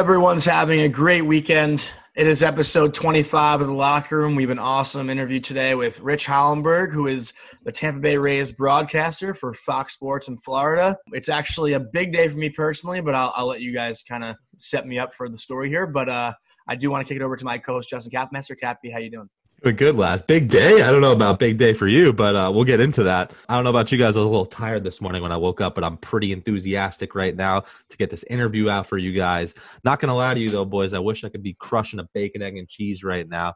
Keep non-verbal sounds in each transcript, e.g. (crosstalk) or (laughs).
Everyone's having a great weekend. It is episode 25 of the Latke Room. We have an awesome interview today with Rich Hollenberg, who is the Tampa Bay Rays broadcaster for Fox Sports in Florida. It's actually a big day for me personally, but I'll, I'll let you guys kind of set me up for the story here. But uh, I do want to kick it over to my co-host Justin Capmaster. Cappy, how you doing? Doing good, last big day. I don't know about big day for you, but uh, we'll get into that. I don't know about you guys. I was a little tired this morning when I woke up, but I'm pretty enthusiastic right now to get this interview out for you guys. Not gonna lie to you though, boys. I wish I could be crushing a bacon, egg, and cheese right now.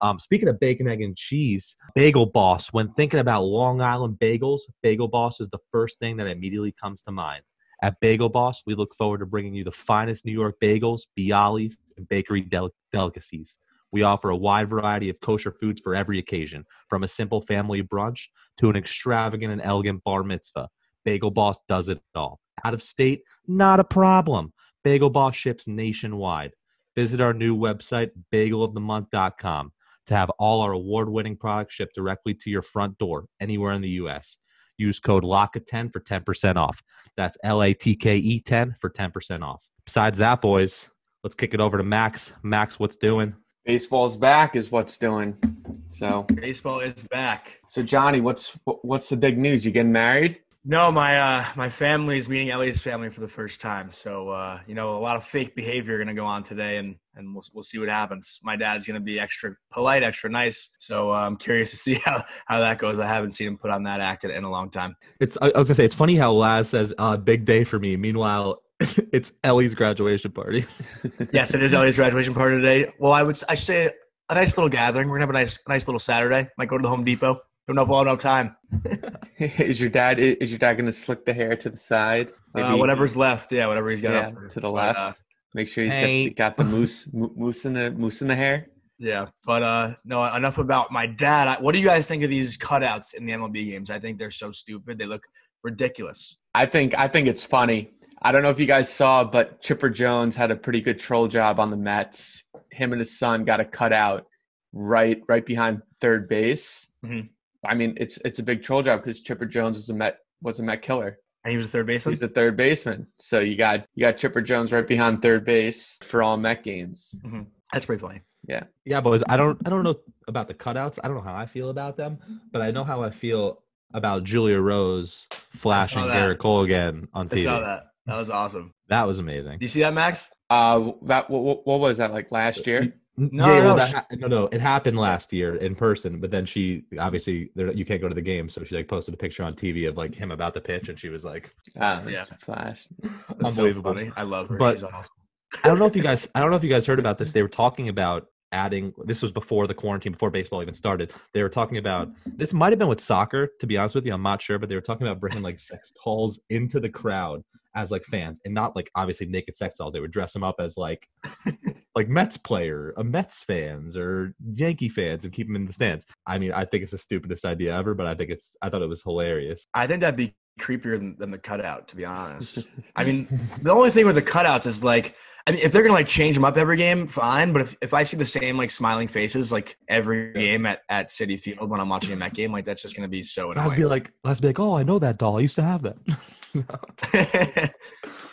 Um, speaking of bacon, egg, and cheese, Bagel Boss. When thinking about Long Island bagels, Bagel Boss is the first thing that immediately comes to mind. At Bagel Boss, we look forward to bringing you the finest New York bagels, bialys, and bakery del- delicacies. We offer a wide variety of kosher foods for every occasion, from a simple family brunch to an extravagant and elegant bar mitzvah. Bagel Boss does it all. Out of state? Not a problem. Bagel Boss ships nationwide. Visit our new website, bagelofthemonth.com, to have all our award winning products shipped directly to your front door anywhere in the U.S. Use code LATKE10 for 10% off. That's L A T K E 10 for 10% off. Besides that, boys, let's kick it over to Max. Max, what's doing? Baseball's back is what's doing. So baseball is back. So Johnny, what's what's the big news? You getting married? No, my uh, my family is meeting Ellie's family for the first time. So uh, you know, a lot of fake behavior going to go on today, and and we'll we'll see what happens. My dad's going to be extra polite, extra nice. So uh, I'm curious to (laughs) see how how that goes. I haven't seen him put on that act in, in a long time. It's I was gonna say it's funny how Laz says uh, big day for me. Meanwhile, (laughs) it's Ellie's graduation party. (laughs) yes, it is Ellie's graduation party today. Well, I would I say a nice little gathering. We're gonna have a nice nice little Saturday. Might go to the Home Depot. Don't know if we'll have enough time. (laughs) is your dad is your dad gonna slick the hair to the side? Uh, whatever's left. Yeah, whatever he's got. Yeah, to the left. But, uh, Make sure he's hey. got, got the moose moose in the moose in the hair. Yeah, but uh no, enough about my dad. I, what do you guys think of these cutouts in the MLB games? I think they're so stupid. They look ridiculous. I think I think it's funny. I don't know if you guys saw, but Chipper Jones had a pretty good troll job on the Mets. Him and his son got a cutout right right behind third base. Mm-hmm. I mean, it's it's a big troll job because Chipper Jones was a Met was a Met killer. And he was a third baseman. He's a third baseman. So you got you got Chipper Jones right behind third base for all Met games. Mm-hmm. That's pretty funny. Yeah. Yeah, boys. I don't I don't know about the cutouts. I don't know how I feel about them, but I know how I feel about Julia Rose flashing Gerrit Cole again on TV. I saw that. That was awesome. That was amazing. You see that, Max? Uh, that what, what was that like last year? No, yeah, no, no, no, no, It happened last year in person, but then she obviously you can't go to the game, so she like posted a picture on TV of like him about the pitch, and she was like, "Ah, (laughs) yeah, flash, unbelievable." So I love her. But awesome. I don't know if you guys, I don't know if you guys heard about this. They were talking about adding. This was before the quarantine, before baseball even started. They were talking about this. Might have been with soccer, to be honest with you. I'm not sure, but they were talking about bringing like sex dolls into the crowd as like fans and not like obviously naked sex dolls. They would dress them up as like (laughs) like Mets player, a Mets fans or Yankee fans and keep them in the stands. I mean, I think it's the stupidest idea ever, but I think it's I thought it was hilarious. I think that'd be creepier than, than the cutout, to be honest. I mean, (laughs) the only thing with the cutouts is like I mean, if they're gonna like change them up every game, fine. But if, if I see the same like smiling faces like every game at, at Citi Field when I'm watching a Met game, like that's just gonna be so annoying. Let's be like, let's be like, oh, I know that doll. I used to have that. (laughs)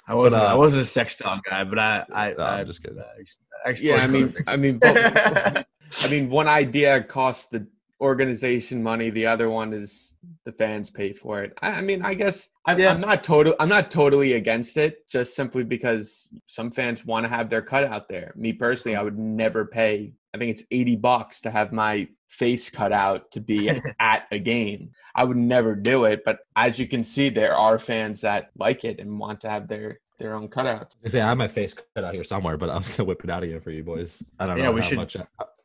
I wasn't. Uh, I wasn't a sex doll guy, but I. I, no, I am just kidding. Uh, yeah, I mean, I mean, (laughs) both, I mean, one idea costs the organization money. The other one is the fans pay for it. I, I mean, I guess I'm, yeah. I'm not total. I'm not totally against it, just simply because some fans want to have their cut out there. Me personally, I would never pay. I think it's eighty bucks to have my face cut out to be (laughs) at a game. I would never do it, but as you can see, there are fans that like it and want to have their their own cutouts. If I have my face cut out here somewhere, but I'm gonna whip it out again for you boys. I don't yeah, know we how should, much.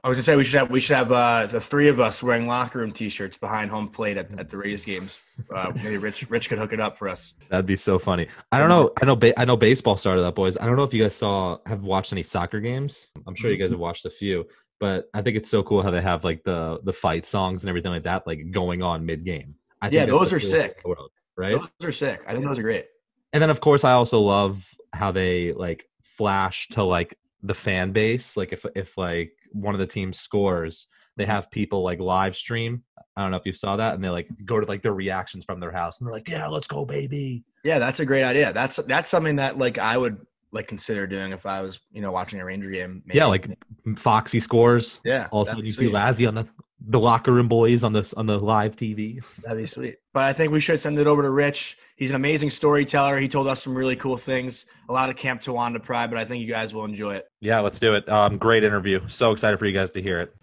I, was gonna say we should have we should have uh, the three of us wearing latke room T-shirts behind home plate at, at the Rays games. Uh, maybe Rich Rich could hook it up for us. That'd be so funny. I don't know. I know. Ba- I know baseball started up, boys. I don't know if you guys saw have watched any soccer games. I'm sure you guys have watched a few, but I think it's so cool how they have like the the fight songs and everything like that, like going on mid game. Yeah, those are sick. World, right? Those are sick. I think those are great. And then of course I also love how they like flash to like the fan base. Like if if like one of the teams scores, they have people like live stream. I don't know if you saw that, and they like go to like their reactions from their house, and they're like, "Yeah, let's go, baby." Yeah, that's a great idea. That's that's something that like I would like consider doing if I was, you know, watching a Ranger game. Maybe. Yeah, like Foxy scores. Yeah. Also, you sweet. see Lazzy on the the latke room boys on the on the live TV. That'd be sweet. But I think we should send it over to Rich. He's an amazing storyteller. He told us some really cool things. A lot of Camp Towanda pride, but I think you guys will enjoy it. Yeah, let's do it. Um, great interview. So excited for you guys to hear it.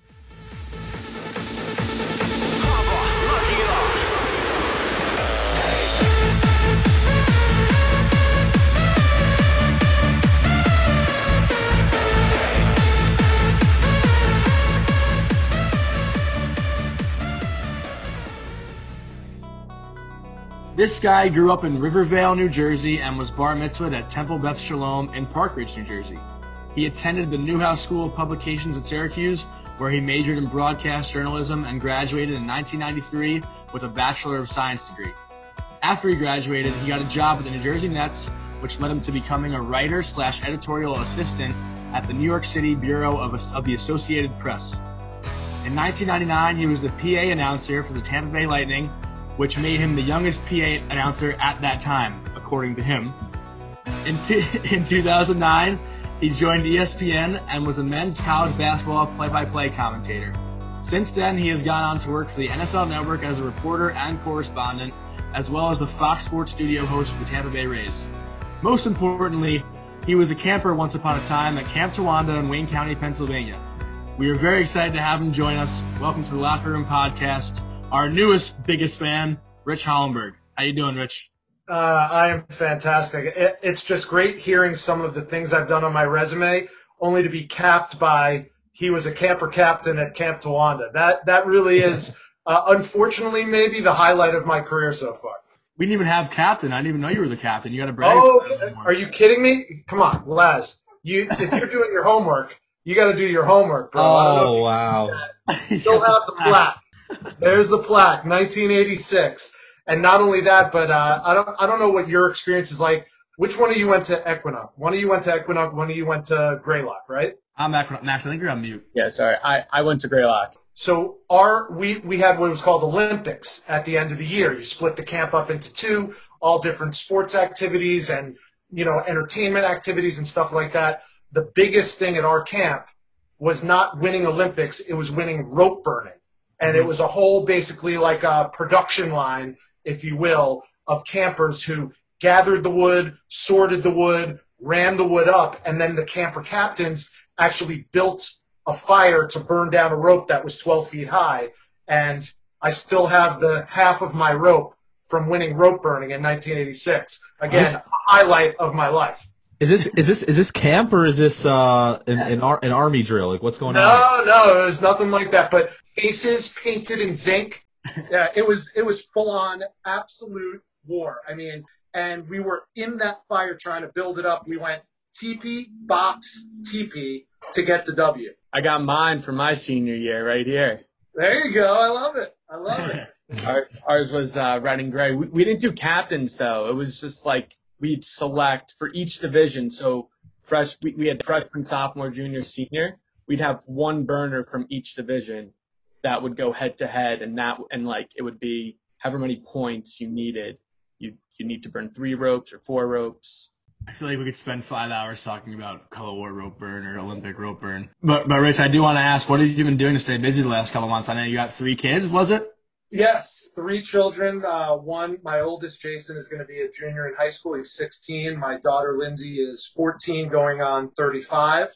This guy grew up in Rivervale, New Jersey, and was bar mitzvahed at Temple Beth Shalom in Park Ridge, New Jersey. He attended the Newhouse School of Publications at Syracuse, where he majored in broadcast journalism and graduated in 1993 with a Bachelor of Science degree. After he graduated, he got a job at the New Jersey Nets, which led him to becoming a writer slash editorial assistant at the New York City Bureau of, of the Associated Press. In 1999, he was the PA announcer for the Tampa Bay Lightning which made him the youngest PA announcer at that time, according to him. In, t- (laughs) in 2009, he joined ESPN and was a men's college basketball play-by-play commentator. Since then, he has gone on to work for the NFL Network as a reporter and correspondent, as well as the Fox Sports studio host for the Tampa Bay Rays. Most importantly, he was a camper once upon a time at Camp Towanda in Wayne County, Pennsylvania. We are very excited to have him join us. Welcome to the Latke Room Podcast our newest biggest fan, Rich Hollenberg. How you doing, Rich? Uh, I am fantastic. It, it's just great hearing some of the things I've done on my resume, only to be capped by he was a camper captain at Camp Towanda. That that really is, (laughs) uh, unfortunately, maybe the highlight of my career so far. We didn't even have captain. I didn't even know you were the captain. You got to brag. Oh, are you kidding me? Come on, Laz. You if you're doing your homework, you got to do your homework, bro. Oh wow. Still have the plaque. There's the plaque, 1986. And not only that, but uh, I don't I don't know what your experience is like. Which one of you went to Equinox? One of you went to Equinox. One of you went to Greylock, right? I'm Equinox. Max, I think you're on mute. Yeah, sorry. I, I went to Greylock. So our we we had what was called Olympics at the end of the year. You split the camp up into two, all different sports activities and you know entertainment activities and stuff like that. The biggest thing at our camp was not winning Olympics; it was winning rope burning and it was a whole basically like a production line, if you will, of campers who gathered the wood, sorted the wood, ran the wood up, and then the camper captains actually built a fire to burn down a rope that was 12 feet high. And I still have the half of my rope from winning rope burning in 1986. Again, this, a highlight of my life. Is this is this is this camp or is this uh an an, ar- an army drill? Like what's going no, on? No, no, it was nothing like that. But faces painted in zinc. (laughs) Yeah, it was it was full on absolute war. I mean, and we were in that fire trying to build it up. We went TP box TP to get the W. I got mine for my senior year right here. There you go. I love it. I love it. (laughs) Our, ours was uh, red and gray. We, we didn't do captains though. It was just like we'd select for each division. So fresh, we, we had freshman, sophomore, junior, senior. We'd have one burner from each division that would go head to head and that, and like it would be however many points you needed. You, you need to burn three ropes or four ropes. I feel like we could spend five hours talking about color war rope burn or Olympic rope burn. But, but Rich, I do want to ask, what have you been doing to stay busy the last couple months? I know you got three kids, was it? Yes, three children. Uh, one, my oldest Jason is going to be a junior in high school. He's 16. My daughter Lindsay is 14, going on 35,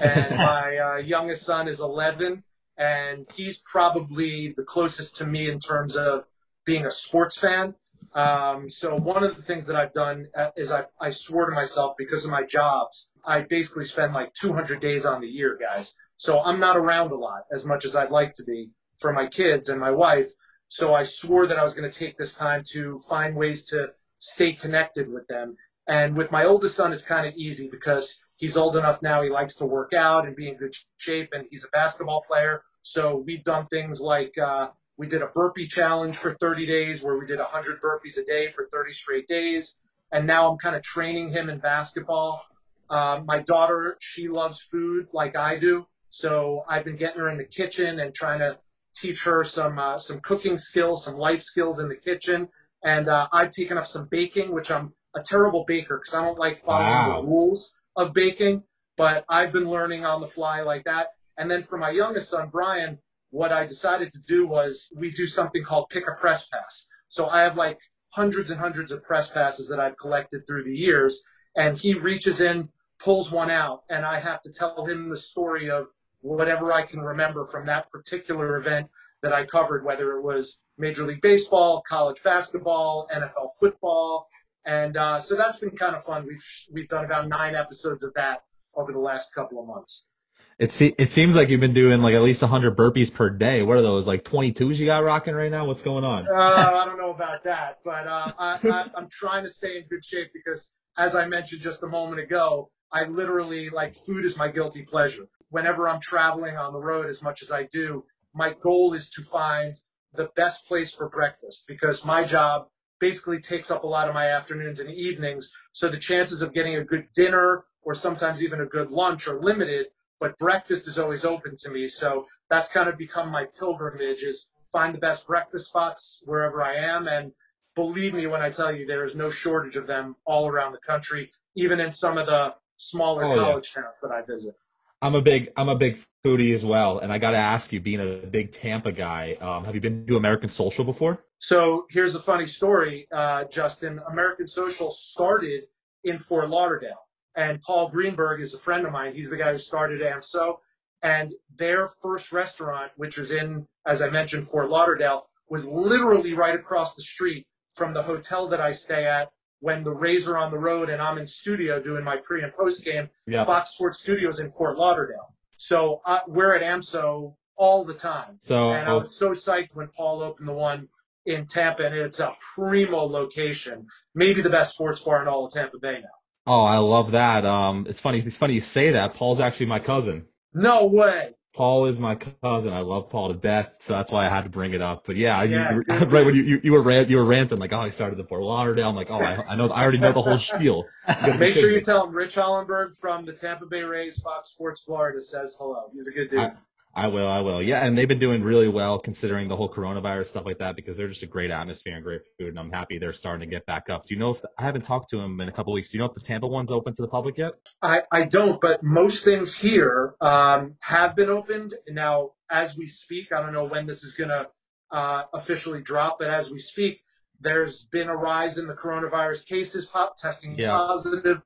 and (laughs) my uh, youngest son is 11, and he's probably the closest to me in terms of being a sports fan. Um, so one of the things that I've done uh, is I, I swore to myself because of my jobs, I basically spend like 200 days on the year, guys. So I'm not around a lot as much as I'd like to be for my kids and my wife. So I swore that I was going to take this time to find ways to stay connected with them. And with my oldest son, it's kind of easy because he's old enough now. He likes to work out and be in good shape, and he's a basketball player. So we've done things like uh, we did a burpee challenge for 30 days where we did 100 burpees a day for 30 straight days. And now I'm kind of training him in basketball. Uh, my daughter, she loves food like I do. So I've been getting her in the kitchen and trying to teach her some uh, some cooking skills, some life skills in the kitchen. And uh, I've taken up some baking, which I'm a terrible baker because I don't like following wow. the rules of baking, but I've been learning on the fly like that. And then for my youngest son, Brian, what I decided to do was we do something called pick a press pass. So I have like hundreds and hundreds of press passes that I've collected through the years. And he reaches in, pulls one out, and I have to tell him the story of whatever I can remember from that particular event that I covered, whether it was Major League Baseball, college basketball, NFL football. And uh, so that's been kind of fun. We've we've done about nine episodes of that over the last couple of months. It se- it seems like you've been doing like at least 100 burpees per day. What are those like 22s you got rocking right now? What's going on? Uh, I don't know about that, but uh, I, I, I'm trying to stay in good shape because, as I mentioned just a moment ago, I literally like food is my guilty pleasure. Whenever I'm traveling on the road as much as I do, my goal is to find the best place for breakfast because my job basically takes up a lot of my afternoons and evenings. So the chances of getting a good dinner or sometimes even a good lunch are limited, but breakfast is always open to me. So that's kind of become my pilgrimage is find the best breakfast spots wherever I am. And believe me when I tell you there is no shortage of them all around the country, even in some of the smaller oh, college yeah. towns that I visit. I'm a big I'm a big foodie as well, and I got to ask you, being a big Tampa guy, um, have you been to American Social before? So here's a funny story, uh, Justin. American Social started in Fort Lauderdale, and Paul Greenberg is a friend of mine. He's the guy who started AMSO, and their first restaurant, which is in, as I mentioned, Fort Lauderdale, was literally right across the street from the hotel that I stay at when the Rays are on the road and I'm in studio doing my pre and post game, yeah. Fox Sports Studios in Fort Lauderdale. So uh, we're at AMSO all the time. So and I was so psyched when Paul opened the one in Tampa, and it's a primo location, maybe the best sports bar in all of Tampa Bay now. Oh, I love that. Um, it's funny. It's funny you say that. Paul's actually my cousin. No way. Paul is my cousin. I love Paul to death, so that's why I had to bring it up. But yeah, yeah you, you, (laughs) right when you, you, you were rant, you were ranting like, oh, I started the Fort Lauderdale. I'm like, oh, I, I know, I already know the whole spiel. Make sure you tell him Rich Hollenberg from the Tampa Bay Rays, Fox Sports Florida says hello. He's a good dude. I, I will, I will. Yeah, and they've been doing really well considering the whole coronavirus stuff like that because they're just a great atmosphere and great food, and I'm happy they're starting to get back up. Do you know if I haven't talked to them in a couple weeks? Do you know if the Tampa one's open to the public yet? I, I don't, but most things here um, have been opened. Now, as we speak, I don't know when this is going to uh, officially drop, but as we speak, there's been a rise in the coronavirus cases, pop testing yeah. positive.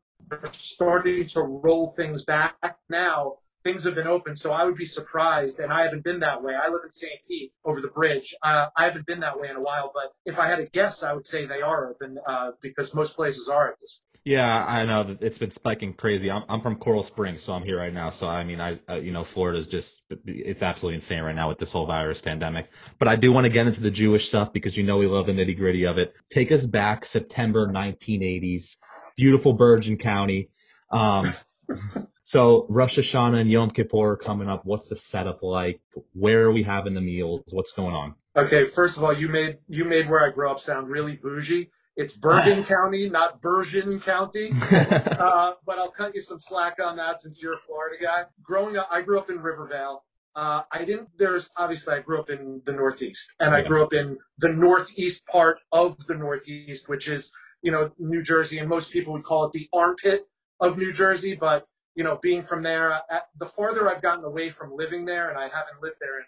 Starting to roll things back now things have been open, so I would be surprised. And I haven't been that way. I live in St. Pete over the bridge. Uh, I haven't been that way in a while, but if I had to guess, I would say they are open uh, because most places are at this. Yeah, I know that it's been spiking crazy. I'm I'm from Coral Springs, so I'm here right now. So I mean, I uh, you know, Florida's just it's absolutely insane right now with this whole virus pandemic. But I do want to get into the Jewish stuff because you know we love the nitty gritty of it. Take us back September 1980s, beautiful Bergen County. Um, (laughs) So Rosh Hashanah and Yom Kippur are coming up. What's the setup like? Where are we having the meals? What's going on? Okay, first of all, you made you made where I grew up sound really bougie. It's Bergen (laughs) County, not Bergen County. (laughs) uh, but I'll cut you some slack on that since you're a Florida guy. Growing up, I grew up in Rivervale. Uh, I didn't. There's obviously I grew up in the Northeast, and I grew up in the Northeast part of the Northeast, which is you know New Jersey, and most people would call it the armpit of New Jersey, but you know, being from there, at, the farther I've gotten away from living there, and I haven't lived there in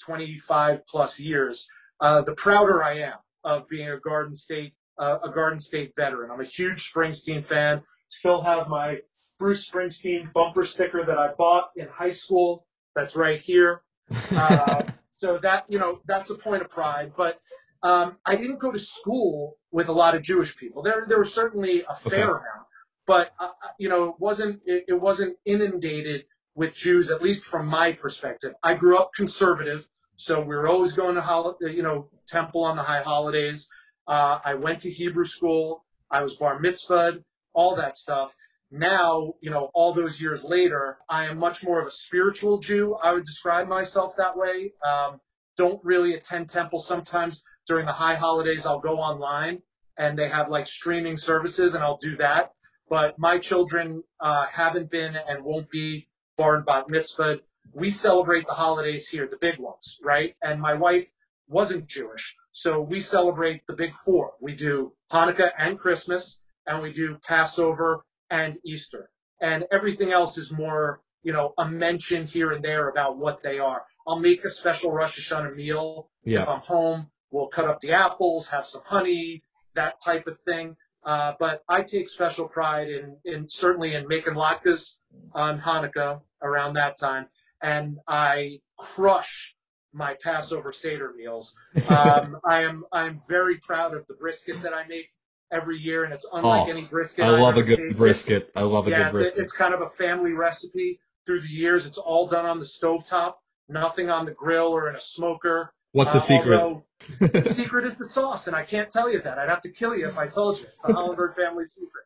25 plus years, uh, the prouder I am of being a Garden State, uh, a Garden State veteran. I'm a huge Springsteen fan. Still have my Bruce Springsteen bumper sticker that I bought in high school. That's right here. (laughs) Uh, so that, you know, that's a point of pride. But um, I didn't go to school with a lot of Jewish people. There, there was certainly a fair okay. amount but uh, uh, you know, it wasn't it, it wasn't inundated with Jews, at least from my perspective. I grew up conservative, so we were always going to hol- you know temple on the high holidays. Uh, I went to Hebrew school. I was bar mitzvahed, all that stuff. Now, you know, all those years later, I am much more of a spiritual Jew. I would describe myself that way. Um, don't really attend temple. Sometimes during the high holidays, I'll go online and they have like streaming services and I'll do that but my children uh, haven't been and won't be bar and bat mitzvah. We celebrate the holidays here, the big ones, right? And my wife wasn't Jewish, so we celebrate the big four. We do Hanukkah and Christmas, and we do Passover and Easter. And everything else is more, you know, a mention here and there about what they are. I'll make a special Rosh Hashanah meal yeah. if I'm home. We'll cut up the apples, have some honey, that type of thing. Uh, but I take special pride in, in certainly in making latkes on Hanukkah around that time, and I crush my Passover Seder meals. Um, (laughs) I am I'm very proud of the brisket that I make every year, and it's unlike oh, any brisket. I love a good tasted. brisket. I love a yeah, good brisket. It's, it's kind of a family recipe through the years. It's all done on the stove top, nothing on the grill or in a smoker. What's the secret? the secret is the sauce, and I can't tell you that. I'd have to kill you if I told you. It's a Hollenberg family secret.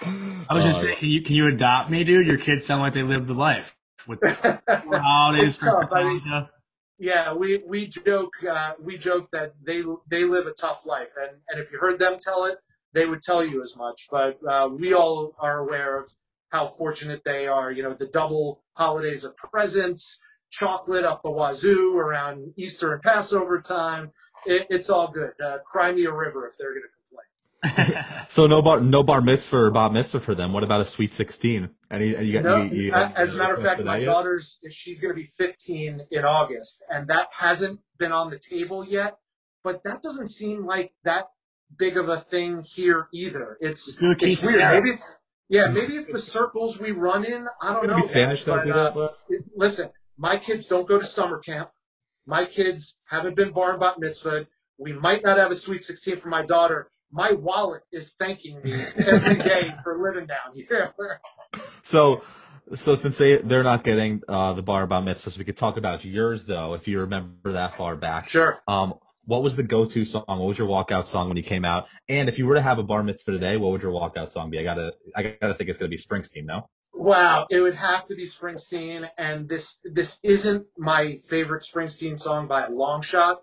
I was just uh, saying, can you can you adopt me, dude? Your kids sound like they lived the life with (laughs) holidays for I mean, Yeah, we we joke uh, we joke that they they live a tough life, and and if you heard them tell it, they would tell you as much. But uh, we all are aware of how fortunate they are. You know, the double holidays of presents, chocolate up the wazoo around Easter and Passover time. It, it's all good. Uh, cry me a river if they're going to complain. (laughs) so no bar, no bar mitzvah or bar mitzvah for them. What about a sweet sixteen? Any, you, no, you, you, as a matter of fact, my daughter's she's going to be 15 in August, and that hasn't been on the table yet. But that doesn't seem like that big of a thing here either. It's, it's weird. Maybe it's yeah, maybe it's the circles we run in. I don't know. Spanish but, uh, listen, my kids don't go to summer camp. My kids haven't been bar bat mitzvah. We might not have a sweet 16 for my daughter. My wallet is thanking me every (laughs) day for living down here. (laughs) so, so since they they're not getting uh, the bar bat mitzvahs, we could talk about yours though, if you remember that far back. Sure. Um, what was the go-to song? What was your walkout song when you came out? And if you were to have a bar mitzvah today, what would your walkout song be? I gotta, I gotta think it's gonna be Springsteen, no? Wow, it would have to be Springsteen, and this this isn't my favorite Springsteen song by a long shot,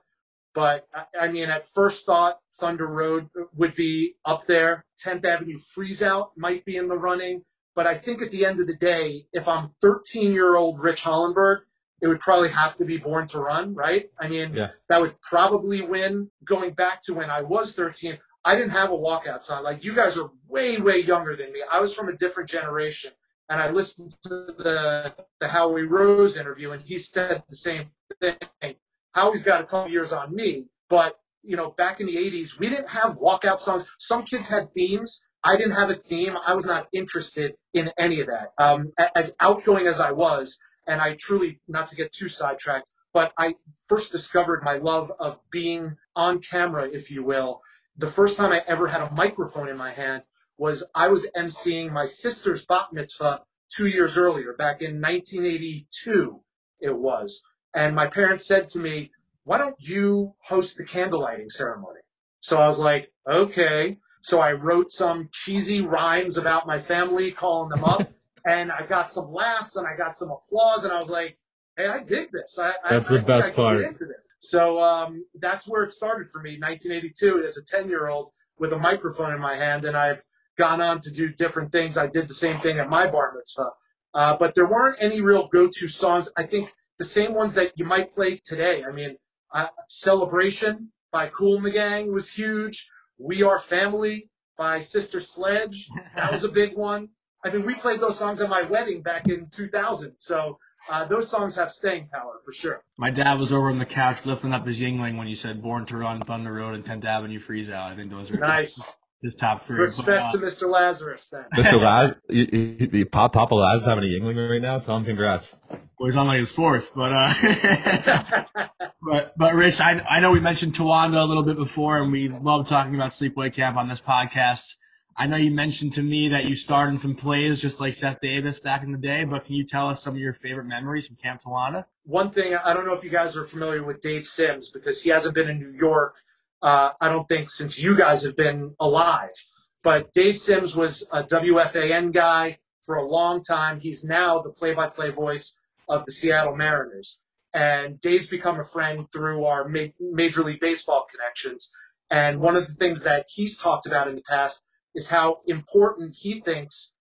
but I, I mean, at first thought, Thunder Road would be up there. 10th Avenue Freeze Out might be in the running, but I think at the end of the day, if I'm 13 year old Rich Hollenberg, it would probably have to be Born to Run, right? I mean, yeah. that would probably win. Going back to when I was 13, I didn't have a walkout song. Like you guys are way, way younger than me. I was from a different generation and I listened to the the Howie Rose interview, and he said the same thing. Howie's got a couple years on me, but you know, back in the '80s, we didn't have walkout songs. Some kids had themes. I didn't have a theme. I was not interested in any of that. Um, as outgoing as I was, and I truly, not to get too sidetracked, but I first discovered my love of being on camera, if you will. The first time I ever had a microphone in my hand was I was emceeing my sister's bat mitzvah two years earlier, back in 1982 it was. And my parents said to me, why don't you host the candlelighting ceremony? So I was like, okay. So I wrote some cheesy rhymes about my family, calling them up, (laughs) and I got some laughs and I got some applause, and I was like, hey, I dig this. I, that's I, the I, best part. Into this. So um, that's where it started for me, 1982, as a 10 year old with a microphone in my hand, and I've gone on to do different things. I did the same thing at my bar mitzvah. Uh, but there weren't any real go-to songs. I think the same ones that you might play today. I mean, uh, Celebration by Cool and the Gang was huge. We Are Family by Sister Sledge. That was a big one. I mean, we played those songs at my wedding back in 2000. So uh, those songs have staying power for sure. My dad was over on the couch lifting up his Yuengling when you said "Born to Run," "Thunder Road," and 10th Avenue Freeze Out. I think those are nice his top three. Respect but, uh, to Mr. Lazarus then. Mr. Laz, you, you, you, Pop Papa Laz having a Yuengling right now. Tell him congrats. Well, he's on like his fourth, but uh, (laughs) but but Rich, I I know we mentioned Towanda a little bit before, and we love talking about sleepaway camp on this podcast. I know you mentioned to me that you starred in some plays just like Seth Davis back in the day, but can you tell us some of your favorite memories from Camp Towanda? One thing, I don't know if you guys are familiar with Dave Sims because he hasn't been in New York uh, I don't think since you guys have been alive. But Dave Sims was a WFAN guy for a long time. He's now the play-by-play voice of the Seattle Mariners. And Dave's become a friend through our ma- Major League Baseball connections. And one of the things that he's talked about in the past is how important he thinks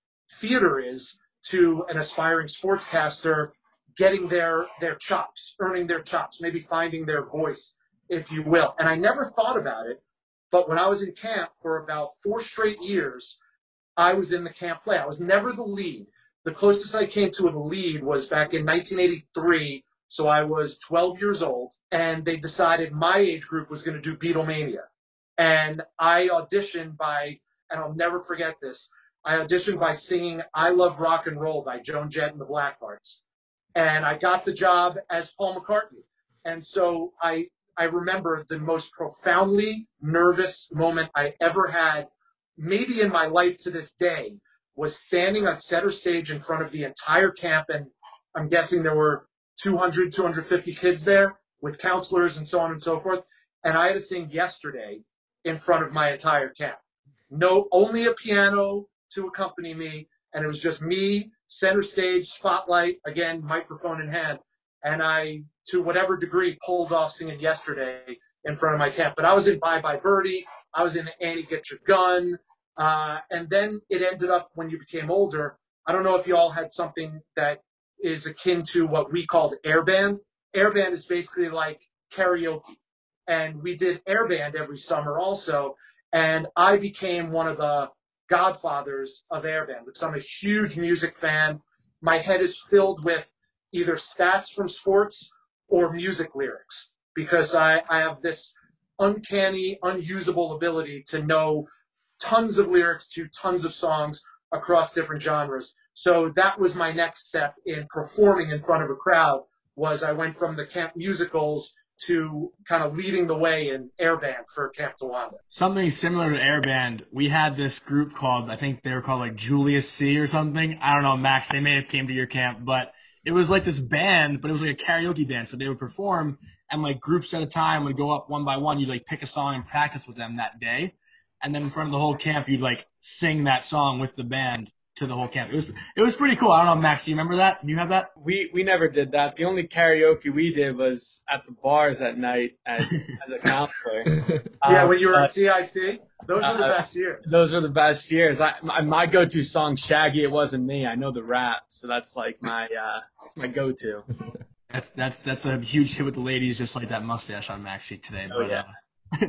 theater is to an aspiring sportscaster getting their, their chops, earning their chops, maybe finding their voice if you will. And I never thought about it, But when I was in camp for about four straight years, I was in the camp play. I was never the lead. The closest I came to a lead was back in 1983. So I was 12 years old and they decided my age group was going to do Beatlemania. And I auditioned by, and I'll never forget this. I auditioned by singing I Love Rock and Roll by Joan Jett and the Blackhearts. And I got the job as Paul McCartney. And so I, I remember the most profoundly nervous moment I ever had, maybe in my life to this day, was standing on center stage in front of the entire camp. And I'm guessing there were 200, 250 kids there with counselors and so on and so forth. And I had to sing yesterday in front of my entire camp. No, only a piano, to accompany me, and it was just me, center stage, spotlight, again, microphone in hand. And I, to whatever degree, pulled off singing yesterday in front of my camp. But I was in Bye Bye Birdie, I was in Annie Get Your Gun, uh, and then it ended up when you became older. I don't know if you all had something that is akin to what we called airband. Airband is basically like karaoke. And we did airband every summer also. And I became one of the godfathers of airband because I'm a huge music fan. My head is filled with either stats from sports or music lyrics because I, I have this uncanny, unusable ability to know tons of lyrics to tons of songs across different genres. So that was my next step in performing in front of a crowd was I went from the camp musicals to kind of leading the way in airband for Camp Towanda. Something similar to airband, we had this group called, I think they were called like Julius C or something. I don't know, Max, they may have came to your camp, but it was like this band, but it was like a karaoke band. So they would perform and like groups at a time would go up one by one. You'd like pick a song and practice with them that day. And then in front of the whole camp, you'd like sing that song with the band to the whole camp. It was it was pretty cool. I don't know, Max, do you remember that? Do you have that? We we never did that. The only karaoke we did was at the bars at night as, (laughs) as a counselor. (laughs) yeah, um, when you were at CIT, those were the uh, best years. Those were the best years. I my, my go-to song, Shaggy. It wasn't me. I know the rap, so that's like my uh, that's my go-to. That's that's that's a huge hit with the ladies, just like that mustache on Maxie today. Oh but, yeah. Uh, (laughs)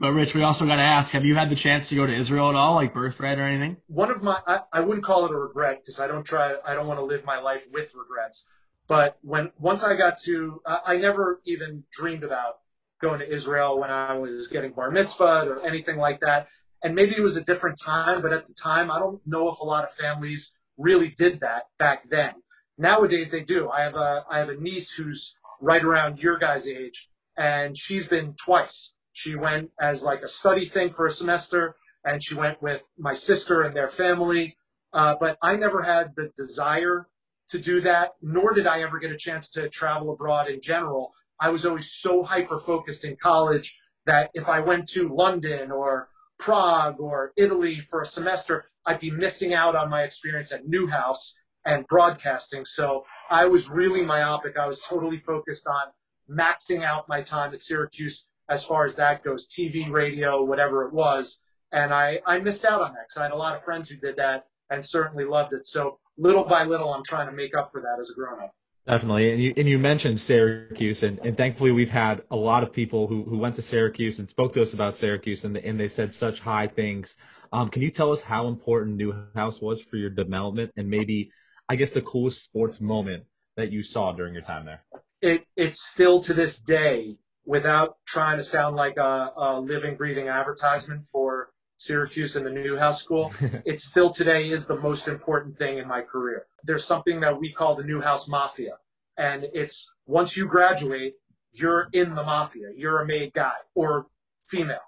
but Rich, we also got to ask: Have you had the chance to go to Israel at all, like birthright or anything? One of my, I, I wouldn't call it a regret because I don't try, I don't want to live my life with regrets. But when once I got to, I, I never even dreamed about going to Israel when I was getting bar mitzvah or anything like that. And maybe it was a different time, but at the time, I don't know if a lot of families really did that back then. Nowadays, they do. I have a, I have a niece who's right around your guys' age, and she's been twice she went as like a study thing for a semester, and she went with my sister and their family. Uh, but I never had the desire to do that, nor did I ever get a chance to travel abroad in general. I was always so hyper focused in college that if I went to London or Prague or Italy for a semester, I'd be missing out on my experience at Newhouse and broadcasting. So I was really myopic. I was totally focused on maxing out my time at Syracuse as far as that goes, TV, radio, whatever it was. And I, I missed out on that because I had a lot of friends who did that and certainly loved it. So little by little, I'm trying to make up for that as a grown up. Definitely. And you, and you mentioned Syracuse and, and thankfully we've had a lot of people who, who went to Syracuse and spoke to us about Syracuse and, and they said such high things. Um, can you tell us how important Newhouse was for your development and maybe, I guess, the coolest sports moment that you saw during your time there? It, it's still to this day without trying to sound like a, a living, breathing advertisement for Syracuse and the Newhouse School, (laughs) it still today is the most important thing in my career. There's something that we call the Newhouse Mafia. And it's once you graduate, you're in the mafia. You're a made guy or female.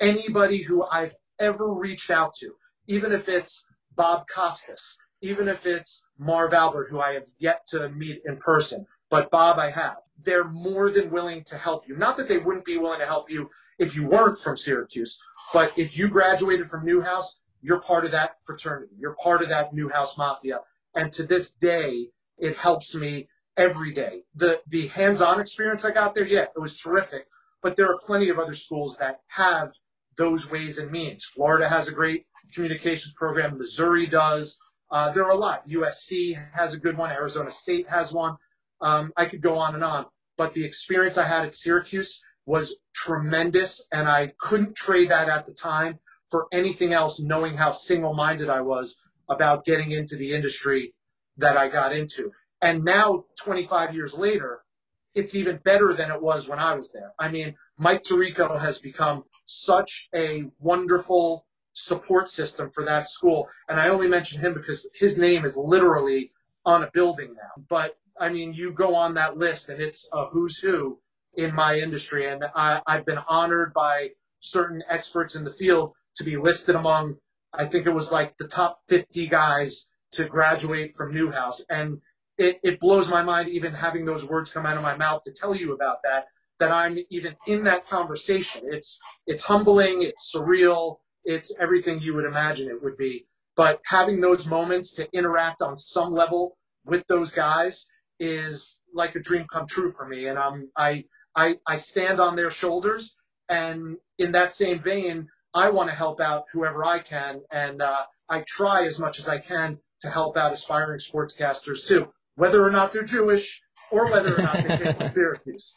Anybody who I've ever reached out to, even if it's Bob Costas, even if it's Marv Albert, who I have yet to meet in person, but Bob, I have. They're more than willing to help you. Not that they wouldn't be willing to help you if you weren't from Syracuse, but if you graduated from Newhouse, you're part of that fraternity. You're part of that Newhouse mafia. And to this day, it helps me every day. The, the hands-on experience I got there, yeah, it was terrific. But there are plenty of other schools that have those ways and means. Florida has a great communications program. Missouri does. Uh, there are a lot. USC has a good one. Arizona State has one. Um, I could go on and on, but the experience I had at Syracuse was tremendous, and I couldn't trade that at the time for anything else, knowing how single-minded I was about getting into the industry that I got into. And now, 25 years later, it's even better than it was when I was there. I mean, Mike Tirico has become such a wonderful support system for that school. And I only mention him because his name is literally on a building now. But I mean, you go on that list and it's a who's who in my industry. And I, I've been honored by certain experts in the field to be listed among, I think it was like the top 50 guys to graduate from Newhouse. And it, it blows my mind even having those words come out of my mouth to tell you about that, that I'm even in that conversation. It's, it's humbling. It's surreal. It's everything you would imagine it would be. But having those moments to interact on some level with those guys is like a dream come true for me. And I'm, I, I, I stand on their shoulders. And in that same vein, I want to help out whoever I can. And, uh, I try as much as I can to help out aspiring sportscasters too whether or not they're Jewish or whether or not they came from Syracuse.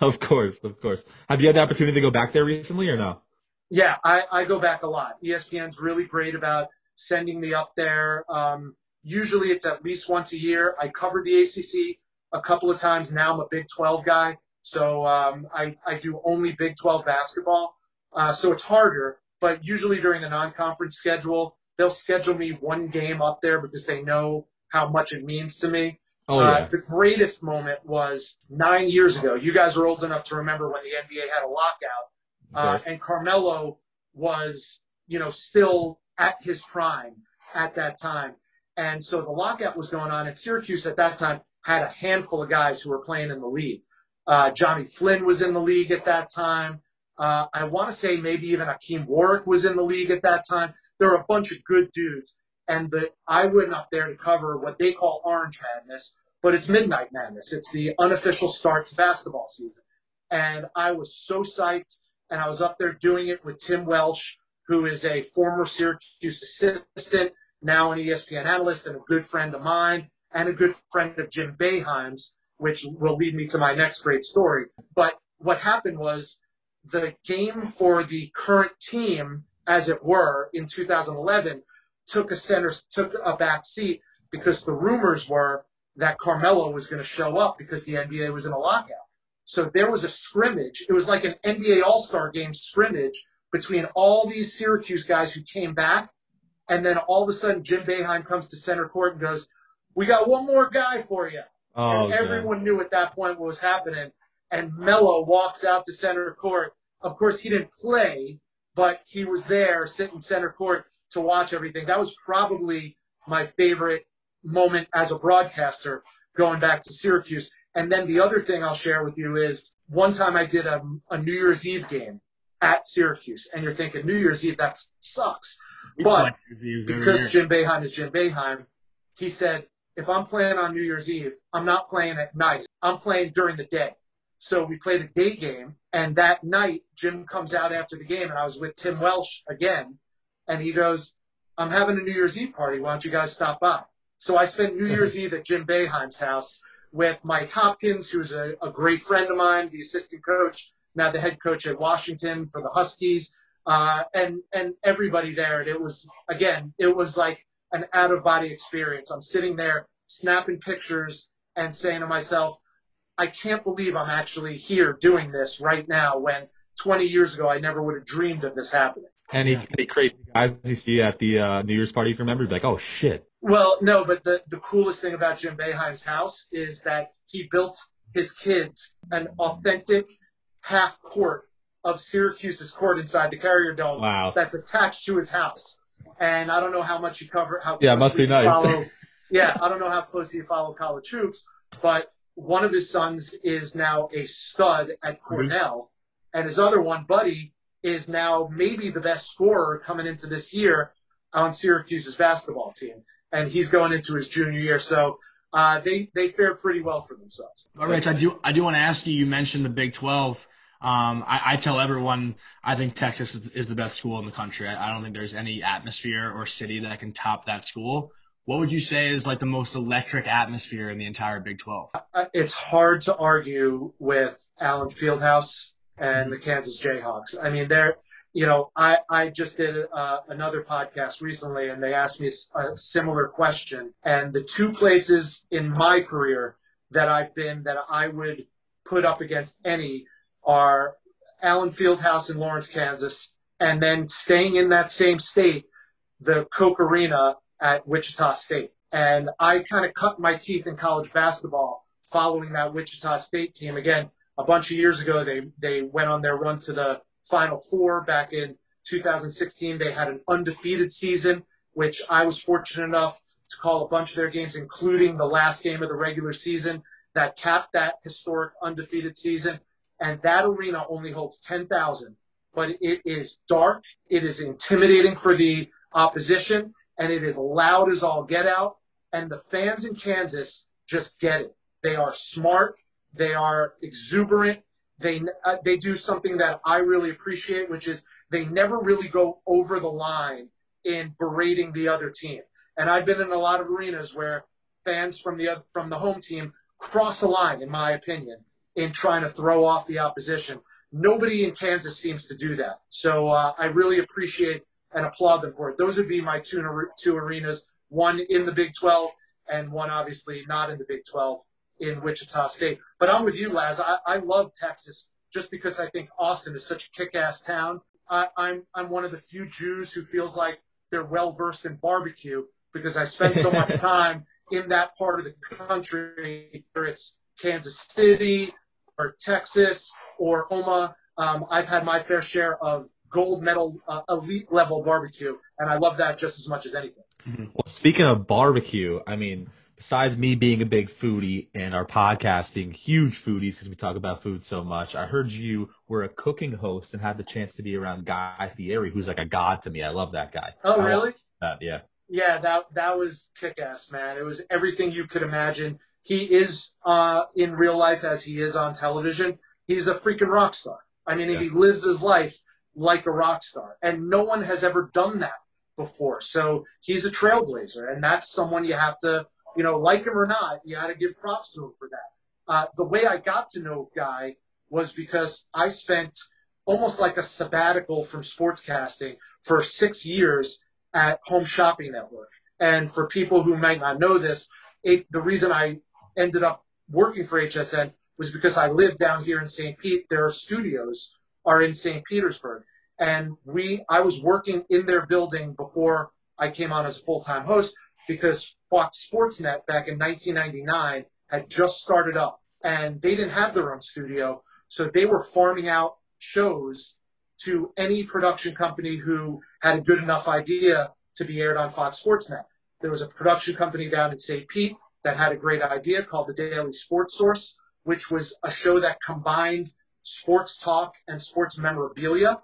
Of course, of course. Have you had the opportunity to go back there recently or no? Yeah, I, I go back a lot. ESPN's really great about sending me up there. Um, usually it's at least once a year. I covered the ACC a couple of times. Now I'm a Big 12 guy. So um, I, I do only Big 12 basketball. Uh, so it's harder, but usually during the non-conference schedule, they'll schedule me one game up there because they know how much it means to me. Oh, yeah. uh, the greatest moment was nine years ago. You guys are old enough to remember when the NBA had a lockout, uh, and Carmelo was, you know, still at his prime at that time. And so the lockout was going on, and Syracuse at that time had a handful of guys who were playing in the league. Uh, Johnny Flynn was in the league at that time. Uh, I want to say maybe even Hakim Warrick was in the league at that time. There were a bunch of good dudes and the, I went up there to cover what they call Orange Madness, but it's Midnight Madness. It's the unofficial start to basketball season. And I was so psyched, and I was up there doing it with Tim Welsh, who is a former Syracuse assistant, now an ESPN analyst, and a good friend of mine, and a good friend of Jim Boeheim's, which will lead me to my next great story. But what happened was the game for the current team, as it were, in 2011 took a center, took a back seat because the rumors were that Carmelo was going to show up because the NBA was in a lockout. So there was a scrimmage. It was like an NBA All-Star game scrimmage between all these Syracuse guys who came back. And then all of a sudden Jim Boeheim comes to center court and goes, we got one more guy for you. Oh, and everyone knew at that point what was happening. And Melo walks out to center court. Of course, he didn't play, but he was there sitting center court to watch everything. That was probably my favorite moment as a broadcaster going back to Syracuse. And then the other thing I'll share with you is one time I did a, a New Year's Eve game at Syracuse, and you're thinking New Year's Eve that sucks, but because Jim Boeheim is Jim Boeheim, he said if I'm playing on New Year's Eve, I'm not playing at night. I'm playing during the day. So we played a day game, and that night Jim comes out after the game, and I was with Tim Welsh again, and he goes, I'm having a New Year's Eve party. Why don't you guys stop by? So I spent New Year's Eve at Jim Boeheim's house with Mike Hopkins, who's a, a great friend of mine, the assistant coach, now the head coach at Washington for the Huskies, uh, and and everybody there. And it was again, it was like an out of body experience. I'm sitting there snapping pictures and saying to myself, I can't believe I'm actually here doing this right now when 20 years ago I never would have dreamed of this happening. Any, yeah. any crazy guys you see at the uh, New Year's party you can remember? You'd be like, oh shit. Well, no, but the, the coolest thing about Jim Boeheim's house is that he built his kids an authentic half court of Syracuse's court inside the Carrier Dome. Wow. That's attached to his house. And I don't know how much you cover. How yeah, it must be nice. Follow, (laughs) yeah, I don't know how closely you follow college hoops, but one of his sons is now a stud at Cornell, mm-hmm. and his other one, Buddy, is now maybe the best scorer coming into this year on Syracuse's basketball team, and he's going into his junior year. So uh, they they fared pretty well for themselves. All right, I do I do want to ask you. You mentioned the Big 12. Um, I, I tell everyone I think Texas is, is the best school in the country. I, I don't think there's any atmosphere or city that can top that school. What would you say is like the most electric atmosphere in the entire Big 12? Uh, it's hard to argue with Allen Fieldhouse and the Kansas Jayhawks. I mean, they're, you know, I, I just did uh, another podcast recently and they asked me a similar question. And the two places in my career that I've been that I would put up against any are Allen Fieldhouse in Lawrence, Kansas, and then staying in that same state, the Koch Arena at Wichita State. And I kind of cut my teeth in college basketball following that Wichita State team. Again, a bunch of years ago, they, they went on their run to the Final Four back in 2016. They had an undefeated season, which I was fortunate enough to call a bunch of their games, including the last game of the regular season that capped that historic undefeated season. And that arena only holds 10,000, but it is dark. It is intimidating for the opposition and it is loud as all get out. And the fans in Kansas just get it. They are smart. They are exuberant. They, uh, they do something that I really appreciate, which is they never really go over the line in berating the other team. And I've been in a lot of arenas where fans from the, other, from the home team cross a line, in my opinion, in trying to throw off the opposition. Nobody in Kansas seems to do that. So, uh, I really appreciate and applaud them for it. Those would be my two, two arenas, one in the Big 12 and one obviously not in the Big 12 in Wichita State. But I'm with you, Laz. I, I love Texas just because I think Austin is such a kick-ass town. I, I'm I'm one of the few Jews who feels like they're well versed in barbecue because I spend so much (laughs) time in that part of the country, whether it's Kansas City or Texas or Omaha. Um, I've had my fair share of gold medal uh, elite level barbecue, and I love that just as much as anything. Mm-hmm. Well, speaking of barbecue, I mean, besides me being a big foodie and our podcast being huge foodies because we talk about food so much, I heard you were a cooking host and had the chance to be around Guy Fieri, who's like a god to me. I love that guy. Oh, really? That, yeah. Yeah, that that was kick ass, man. It was everything you could imagine. He is uh, in real life as he is on television. He's a freaking rock star. I mean, yeah. he lives his life like a rock star. And no one has ever done that before. So he's a trailblazer and that's someone you have to, you know, like him or not, you got to give props to him for that. Uh, the way I got to know Guy was because I spent almost like a sabbatical from sportscasting for six years at Home Shopping Network. And for people who might not know this, it, the reason I ended up working for HSN was because I lived down here in St. Pete. There are studios are in St. Petersburg. And we, I was working in their building before I came on as a full-time host because Fox Sports Net back in 1999 had just started up and they didn't have their own studio. So they were farming out shows to any production company who had a good enough idea to be aired on Fox Sports Net. There was a production company down in St. Pete that had a great idea called the Daily Sports Source, which was a show that combined sports talk and sports memorabilia.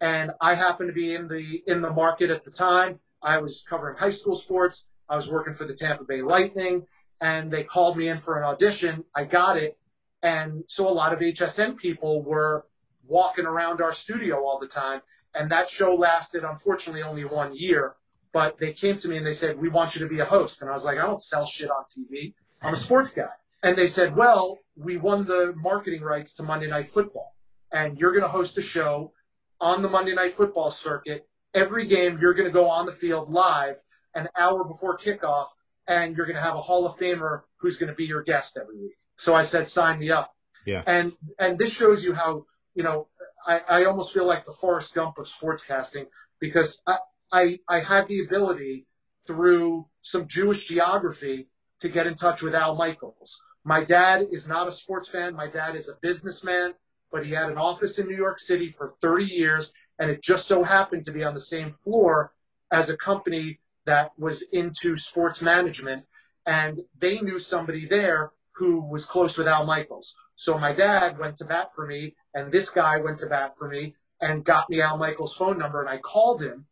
And I happened to be in the in the market at the time. I was covering high school sports. I was working for the Tampa Bay Lightning, and they called me in for an audition. I got it, and so a lot of HSN people were walking around our studio all the time. And that show lasted, unfortunately, only one year. But they came to me and they said, "We want you to be a host." And I was like, "I don't sell shit on TV. I'm a sports guy." And they said, well, we won the marketing rights to Monday Night Football, and you're going to host a show on the Monday Night Football circuit. Every game, you're going to go on the field live an hour before kickoff, and you're going to have a Hall of Famer who's going to be your guest every week. So I said, sign me up. Yeah. And and this shows you how you know I, I almost feel like the Forrest Gump of sportscasting because I, I I had the ability through some Jewish geography to get in touch with Al Michaels my dad is not a sports fan. My dad is a businessman, but he had an office in New York City for 30 years, and it just so happened to be on the same floor as a company that was into sports management. And they knew somebody there who was close with Al Michaels. So my dad went to bat for me, and this guy went to bat for me and got me Al Michaels' phone number. And I called him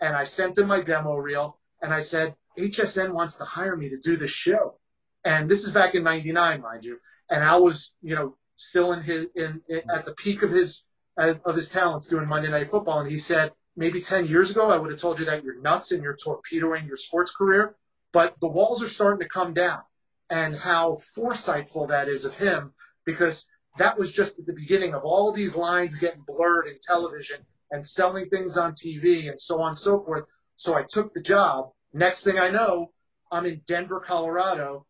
and I sent him my demo reel and I said, HSN wants to hire me to do this show. And this is back in 99, mind you. And I was, you know, still in his, in, in at the peak of his, uh, of his talents doing Monday Night Football. And he said, maybe 10 years ago, I would have told you that you're nuts and you're torpedoing your sports career. But the walls are starting to come down and how foresightful that is of him because that was just the beginning of all these lines getting blurred in television and selling things on TV and so on and so forth. So I took the job. Next thing I know, I'm in Denver, Colorado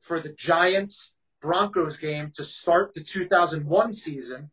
for the Giants Broncos game to start the 2001 season.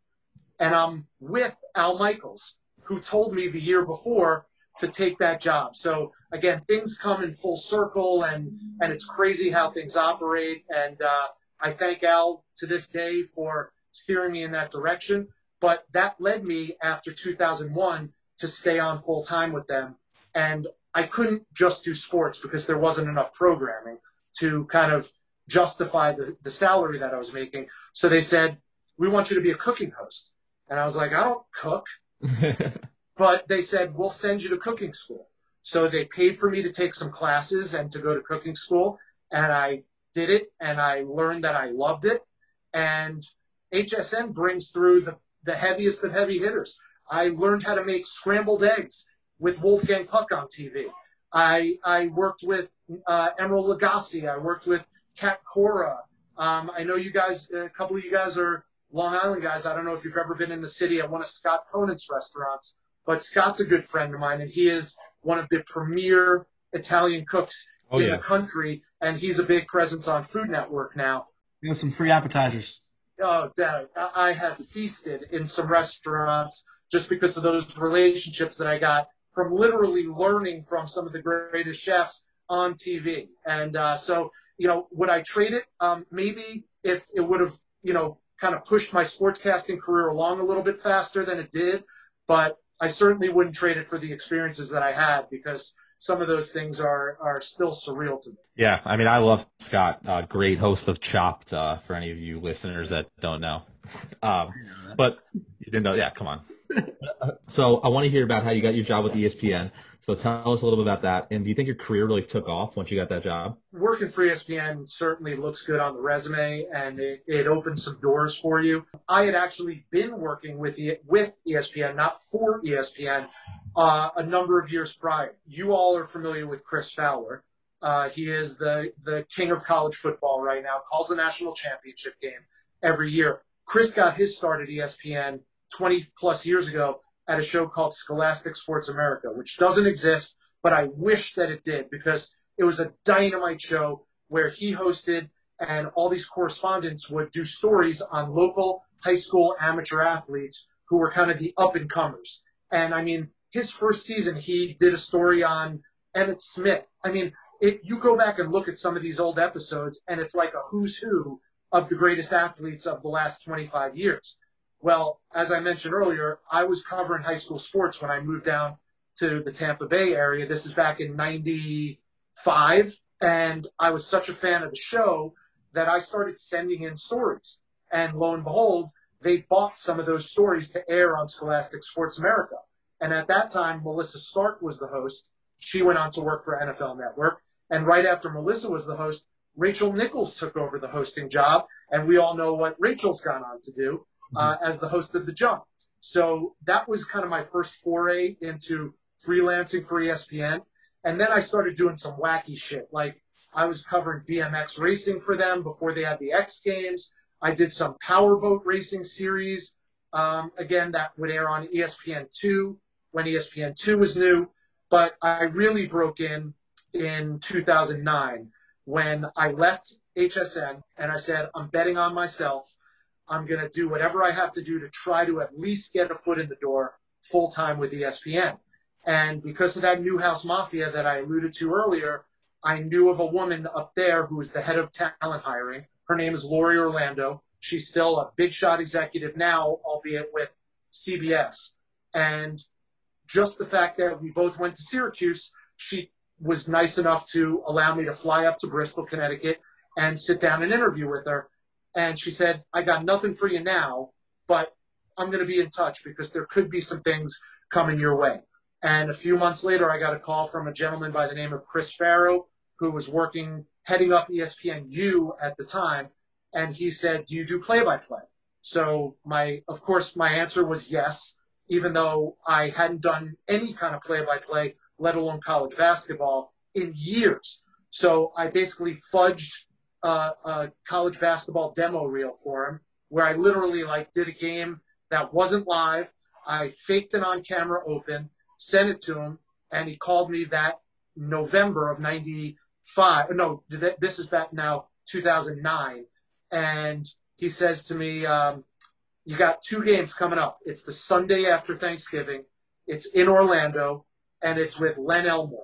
And I'm with Al Michaels, who told me the year before to take that job. So again, things come in full circle and, and it's crazy how things operate. And, uh, I thank Al to this day for steering me in that direction. But that led me after 2001 to stay on full time with them. And I couldn't just do sports because there wasn't enough programming to kind of justify the, the salary that I was making. So they said, we want you to be a cooking host. And I was like, I don't cook. (laughs) but they said, we'll send you to cooking school. So they paid for me to take some classes and to go to cooking school. And I did it and I learned that I loved it. And HSN brings through the, the heaviest of heavy hitters. I learned how to make scrambled eggs with Wolfgang Puck on TV. I, I worked with uh, Emeril Lagasse. I worked with Cat Cora. Um, I know you guys, a couple of you guys are Long Island guys. I don't know if you've ever been in the city at one of Scott Conant's restaurants, but Scott's a good friend of mine, and he is one of the premier Italian cooks oh, in yeah. the country, and he's a big presence on Food Network now. You some free appetizers. Oh, Dad, I have feasted in some restaurants just because of those relationships that I got from literally learning from some of the greatest chefs on TV. And uh, so, you know, would I trade it? Um, maybe if it would have, you know, kind of pushed my sportscasting career along a little bit faster than it did, but I certainly wouldn't trade it for the experiences that I had because some of those things are are still surreal to me. Yeah, I mean, I love Scott, uh, great host of Chopped. Uh, for any of you listeners that don't know, (laughs) um, but you didn't know. Yeah, come on. (laughs) so I want to hear about how you got your job with ESPN. So tell us a little bit about that. And do you think your career really took off once you got that job? Working for ESPN certainly looks good on the resume and it, it opens some doors for you. I had actually been working with, with ESPN, not for ESPN, uh, a number of years prior. You all are familiar with Chris Fowler. Uh, he is the, the king of college football right now, calls the national championship game every year. Chris got his start at ESPN 20 plus years ago at a show called Scholastic Sports America, which doesn't exist, but I wish that it did because it was a dynamite show where he hosted and all these correspondents would do stories on local high school amateur athletes who were kind of the up and comers. And I mean, his first season, he did a story on Emmitt Smith. I mean, if you go back and look at some of these old episodes and it's like a who's who of the greatest athletes of the last 25 years. Well, as I mentioned earlier, I was covering high school sports when I moved down to the Tampa Bay area. This is back in 95. And I was such a fan of the show that I started sending in stories. And lo and behold, they bought some of those stories to air on Scholastic Sports America. And at that time, Melissa Stark was the host. She went on to work for NFL Network. And right after Melissa was the host, Rachel Nichols took over the hosting job. And we all know what Rachel's gone on to do uh, as the host of The Jump. So that was kind of my first foray into freelancing for ESPN. And then I started doing some wacky shit. Like I was covering BMX racing for them before they had the X Games. I did some powerboat racing series. Um, again, that would air on ESPN2 when ESPN2 was new. But I really broke in in 2009 when I left HSN and I said, I'm betting on myself. I'm going to do whatever I have to do to try to at least get a foot in the door full time with ESPN. And because of that Newhouse Mafia that I alluded to earlier, I knew of a woman up there who was the head of talent hiring. Her name is Lori Orlando. She's still a big shot executive now, albeit with CBS. And just the fact that we both went to Syracuse, she was nice enough to allow me to fly up to Bristol, Connecticut and sit down and interview with her. And she said, I got nothing for you now, but I'm going to be in touch because there could be some things coming your way. And a few months later, I got a call from a gentleman by the name of Chris Farrow, who was working, heading up ESPNU at the time. And he said, do you do play by play? So my, of course, my answer was yes, even though I hadn't done any kind of play by play, let alone college basketball in years. So I basically fudged uh, a college basketball demo reel for him, where I literally like did a game that wasn't live. I faked an on camera open, sent it to him, and he called me that November of 95. No, this is back now 2009. And he says to me, um, you got two games coming up. It's the Sunday after Thanksgiving. It's in Orlando and it's with Len Elmore.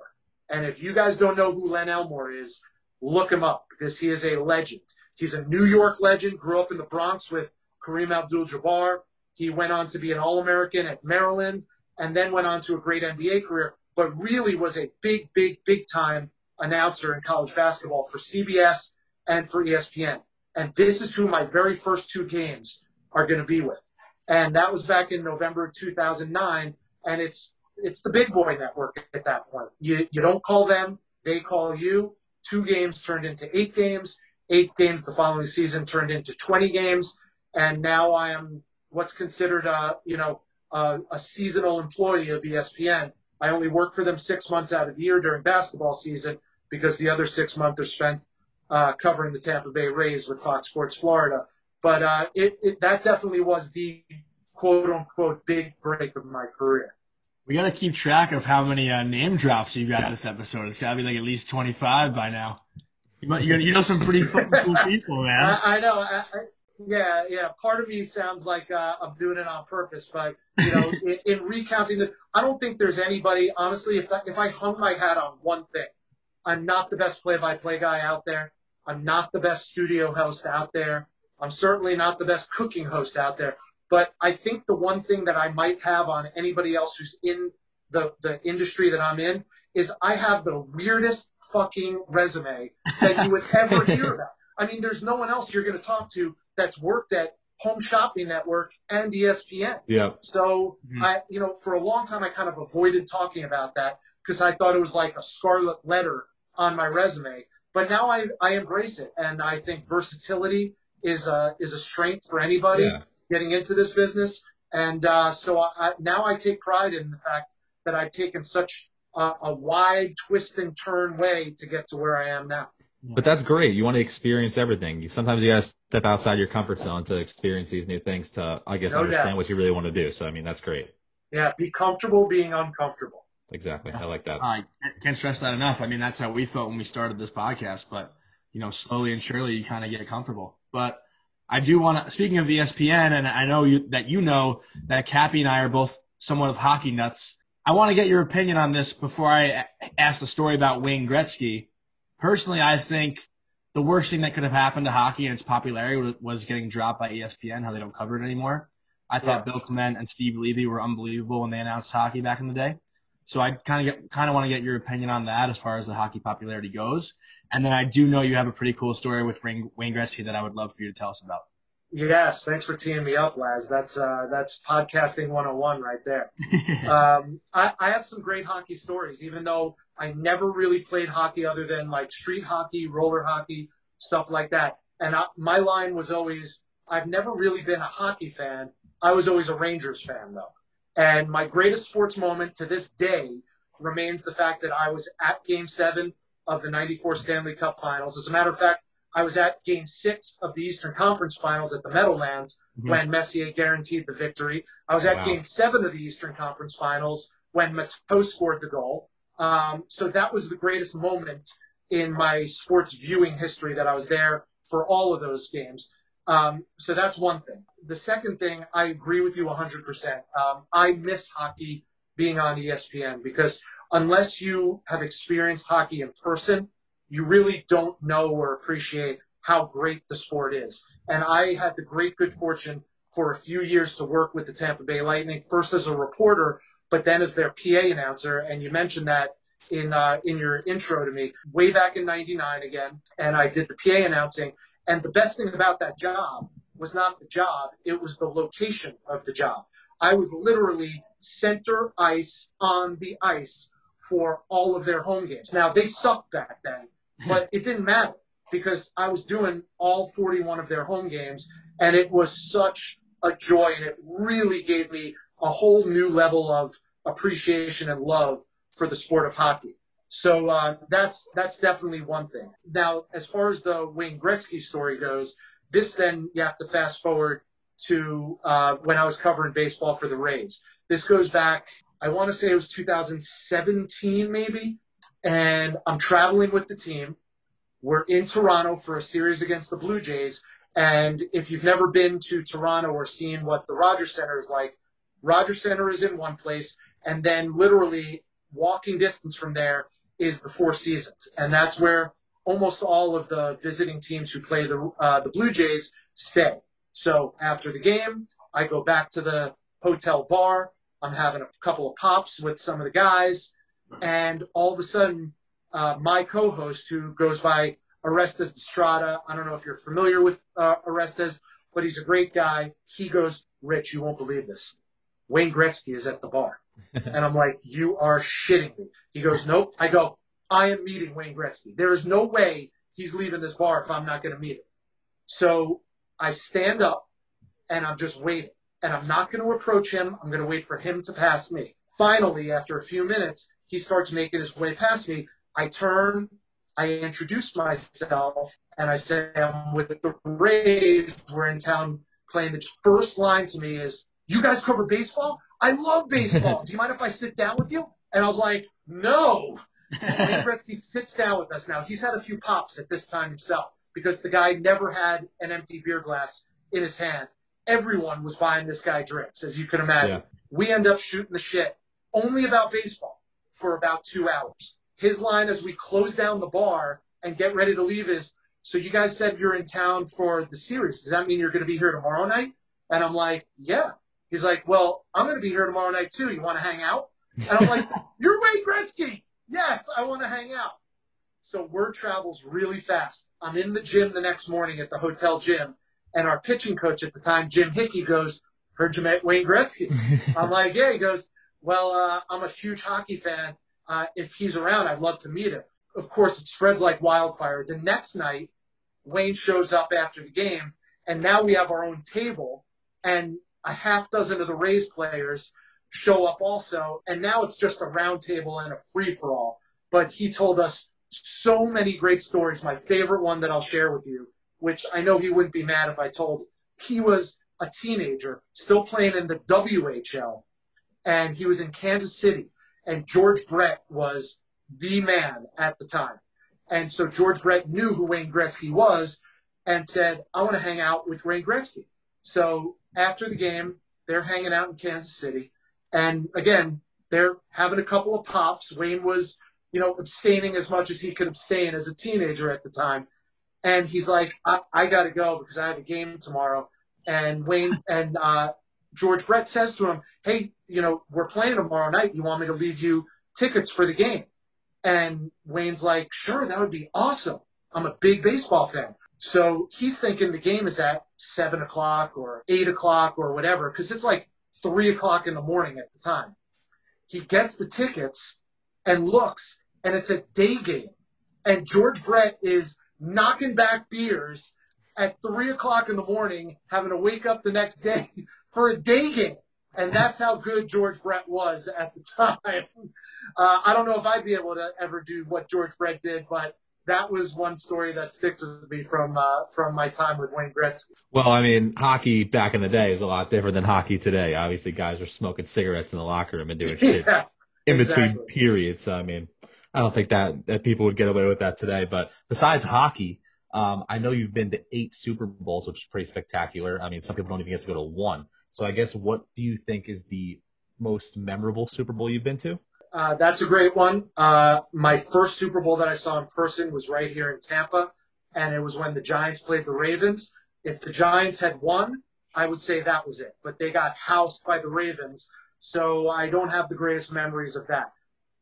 And if you guys don't know who Len Elmore is, look him up because he is a legend. He's a New York legend, grew up in the Bronx with Kareem Abdul-Jabbar. He went on to be an All-American at Maryland and then went on to a great NBA career, but really was a big, big, big time announcer in college basketball for CBS and for ESPN. And this is who my very first two games are going to be with. And that was back in November of 2009. And it's, it's the big boy network at that point. You, you don't call them. They call you. Two games turned into eight games. Eight games the following season turned into 20 games. And now I am what's considered a, you know, a, a seasonal employee of ESPN. I only work for them six months out of the year during basketball season because the other six months are spent uh, covering the Tampa Bay Rays with Fox Sports Florida. But uh, it, it that definitely was the quote unquote big break of my career. We got to keep track of how many uh, name drops you got this episode. It's got to be like at least 25 by now. You, you know some pretty cool (laughs) people, man. I, I know. I, I, yeah, yeah. Part of me sounds like uh, I'm doing it on purpose, but you know, (laughs) in, in recounting the, I don't think there's anybody. Honestly, if I, if I hung my hat on one thing, I'm not the best play-by-play guy out there. I'm not the best studio host out there. I'm certainly not the best cooking host out there. But I think the one thing that I might have on anybody else who's in the, the industry that I'm in is I have the weirdest fucking resume that you would ever (laughs) hear about. I mean, there's no one else you're going to talk to that's worked at Home Shopping Network and ESPN. Yeah. So mm-hmm. I, you know, for a long time I kind of avoided talking about that because I thought it was like a scarlet letter on my resume. But now I, I embrace it, and I think versatility is a is a strength for anybody yeah. Getting into this business. And uh, so I, now I take pride in the fact that I've taken such a, a wide twist and turn way to get to where I am now. But that's great. You want to experience everything. You sometimes you got to step outside your comfort zone to experience these new things to, I guess, no understand doubt. what you really want to do. So I mean, that's great. Yeah, be comfortable being uncomfortable. Exactly. I like that. I can't stress that enough. I mean, that's how we felt when we started this podcast. But you know, slowly and surely, you kind of get comfortable. But I do want to. Speaking of ESPN, and I know you, that you know that Cappy and I are both somewhat of hockey nuts. I want to get your opinion on this before I ask the story about Wayne Gretzky. Personally, I think the worst thing that could have happened to hockey and its popularity was getting dropped by ESPN, how they don't cover it anymore. I thought yeah. Bill Clement and Steve Levy were unbelievable when they announced hockey back in the day. So I kind of get, kind of want to get your opinion on that as far as the hockey popularity goes. And then I do know you have a pretty cool story with Wayne Gretzky that I would love for you to tell us about. Yes, thanks for teeing me up, Laz. That's uh, that's podcasting 101 right there. (laughs) um, I, I have some great hockey stories, even though I never really played hockey other than like street hockey, roller hockey, stuff like that. And I, my line was always, I've never really been a hockey fan. I was always a Rangers fan though. And my greatest sports moment to this day remains the fact that I was at game seven of the 94 Stanley Cup finals. As a matter of fact, I was at game six of the Eastern Conference finals at the Meadowlands mm-hmm. when Messier guaranteed the victory. I was at wow. game seven of the Eastern Conference finals when Matteau scored the goal. Um, so that was the greatest moment in my sports viewing history that I was there for all of those games. Um, so that's one thing. The second thing, I agree with you 100%. Um, I miss hockey being on ESPN because unless you have experienced hockey in person, you really don't know or appreciate how great the sport is. And I had the great good fortune for a few years to work with the Tampa Bay Lightning, first as a reporter, but then as their PA announcer. And you mentioned that in uh, in your intro to me way back in '99 again, and I did the PA announcing. And the best thing about that job was not the job; it was the location of the job. I was literally center ice on the ice for all of their home games. Now they sucked back then, but it didn't matter because I was doing all 41 of their home games, and it was such a joy, and it really gave me a whole new level of appreciation and love for the sport of hockey. So uh, that's that's definitely one thing. Now, as far as the Wayne Gretzky story goes, this then you have to fast forward to uh, when I was covering baseball for the Rays. This goes back, I want to say it was 2017 maybe, and I'm traveling with the team. We're in Toronto for a series against the Blue Jays. And if you've never been to Toronto or seen what the Rogers Center is like, Rogers Center is in one place, and then literally walking distance from there is the Four Seasons, and that's where almost all of the visiting teams who play the uh, the Blue Jays stay. So after the game, I go back to the hotel bar. I'm having a couple of pops with some of the guys, and all of a sudden, uh, my co-host, who goes by Orestes Destrade, I don't know if you're familiar with uh, Orestes, but he's a great guy. He goes, Rich, you won't believe this. Wayne Gretzky is at the bar. (laughs) and I'm like, you are shitting me. He goes, nope. I go, I am meeting Wayne Gretzky. There is no way he's leaving this bar if I'm not going to meet him. So I stand up and I'm just waiting and I'm not going to approach him. I'm going to wait for him to pass me. Finally, after a few minutes, he starts making his way past me. I turn, I introduce myself, and I say I'm with the Rays. We're in town playing. The first line to me is, "You guys cover baseball? I love baseball. (laughs) Do you mind if I sit down with you?" And I was like, "No." Wayne (laughs) Gretzky sits down with us now. He's had a few pops at this time himself because the guy never had an empty beer glass in his hand. Everyone was buying this guy drinks, as you can imagine. Yeah. We end up shooting the shit only about baseball for about two hours. His line as we close down the bar and get ready to leave is, so you guys said you're in town for the series. Does that mean you're going to be here tomorrow night? And I'm like, yeah. He's like, well, I'm going to be here tomorrow night too. You want to hang out? And I'm like, (laughs) you're Wayne Gretzky. Yes, I want to hang out. So word travels really fast. I'm in the gym the next morning at the hotel gym, and our pitching coach at the time, Jim Hickey, goes, "Heard you met Wayne Gretzky." (laughs) I'm like, "Yeah." He goes, "Well, uh, I'm a huge hockey fan. Uh, if he's around, I'd love to meet him." Of course, it spreads like wildfire. The next night, Wayne shows up after the game, and now we have our own table, and a half dozen of the Rays players show up also. And now it's just a round table and a free for all. But he told us so many great stories. My favorite one that I'll share with you, which I know he wouldn't be mad if I told. He was a teenager, still playing in the WHL, and he was in Kansas City. And George Brett was the man at the time. And so George Brett knew who Wayne Gretzky was and said, I want to hang out with Wayne Gretzky. So after the game, they're hanging out in Kansas City. And again, they're having a couple of pops. Wayne was, you know, abstaining as much as he could abstain as a teenager at the time. And he's like, I, I got to go because I have a game tomorrow. And Wayne and uh, George Brett says to him, Hey, you know, we're playing tomorrow night. You want me to leave you tickets for the game? And Wayne's like, Sure, that would be awesome. I'm a big baseball fan. So he's thinking the game is at seven o'clock or eight o'clock or whatever, because it's like three o'clock in the morning at the time. He gets the tickets and looks, and it's a day game. And George Brett is knocking back beers at three o'clock in the morning, having to wake up the next day (laughs) for a day game. And that's how good George Brett was at the (laughs) time. Uh, I don't know if I'd be able to ever do what George Brett did, but that was one story that sticks with me from uh, from my time with Wayne Gretzky. Well, I mean, hockey back in the day is a lot different than hockey today. Obviously, guys are smoking cigarettes in the locker room and doing (laughs) shit yeah, in between periods. So, I mean, I don't think that that people would get away with that today. But besides hockey, um, I know you've been to eight Super Bowls, which is pretty spectacular. I mean, some people don't even get to go to one. So, I guess what do you think is the most memorable Super Bowl you've been to? Uh, that's a great one. Uh, my first Super Bowl that I saw in person was right here in Tampa, and it was when the Giants played the Ravens. If the Giants had won, I would say that was it. But they got housed by the Ravens, so I don't have the greatest memories of that.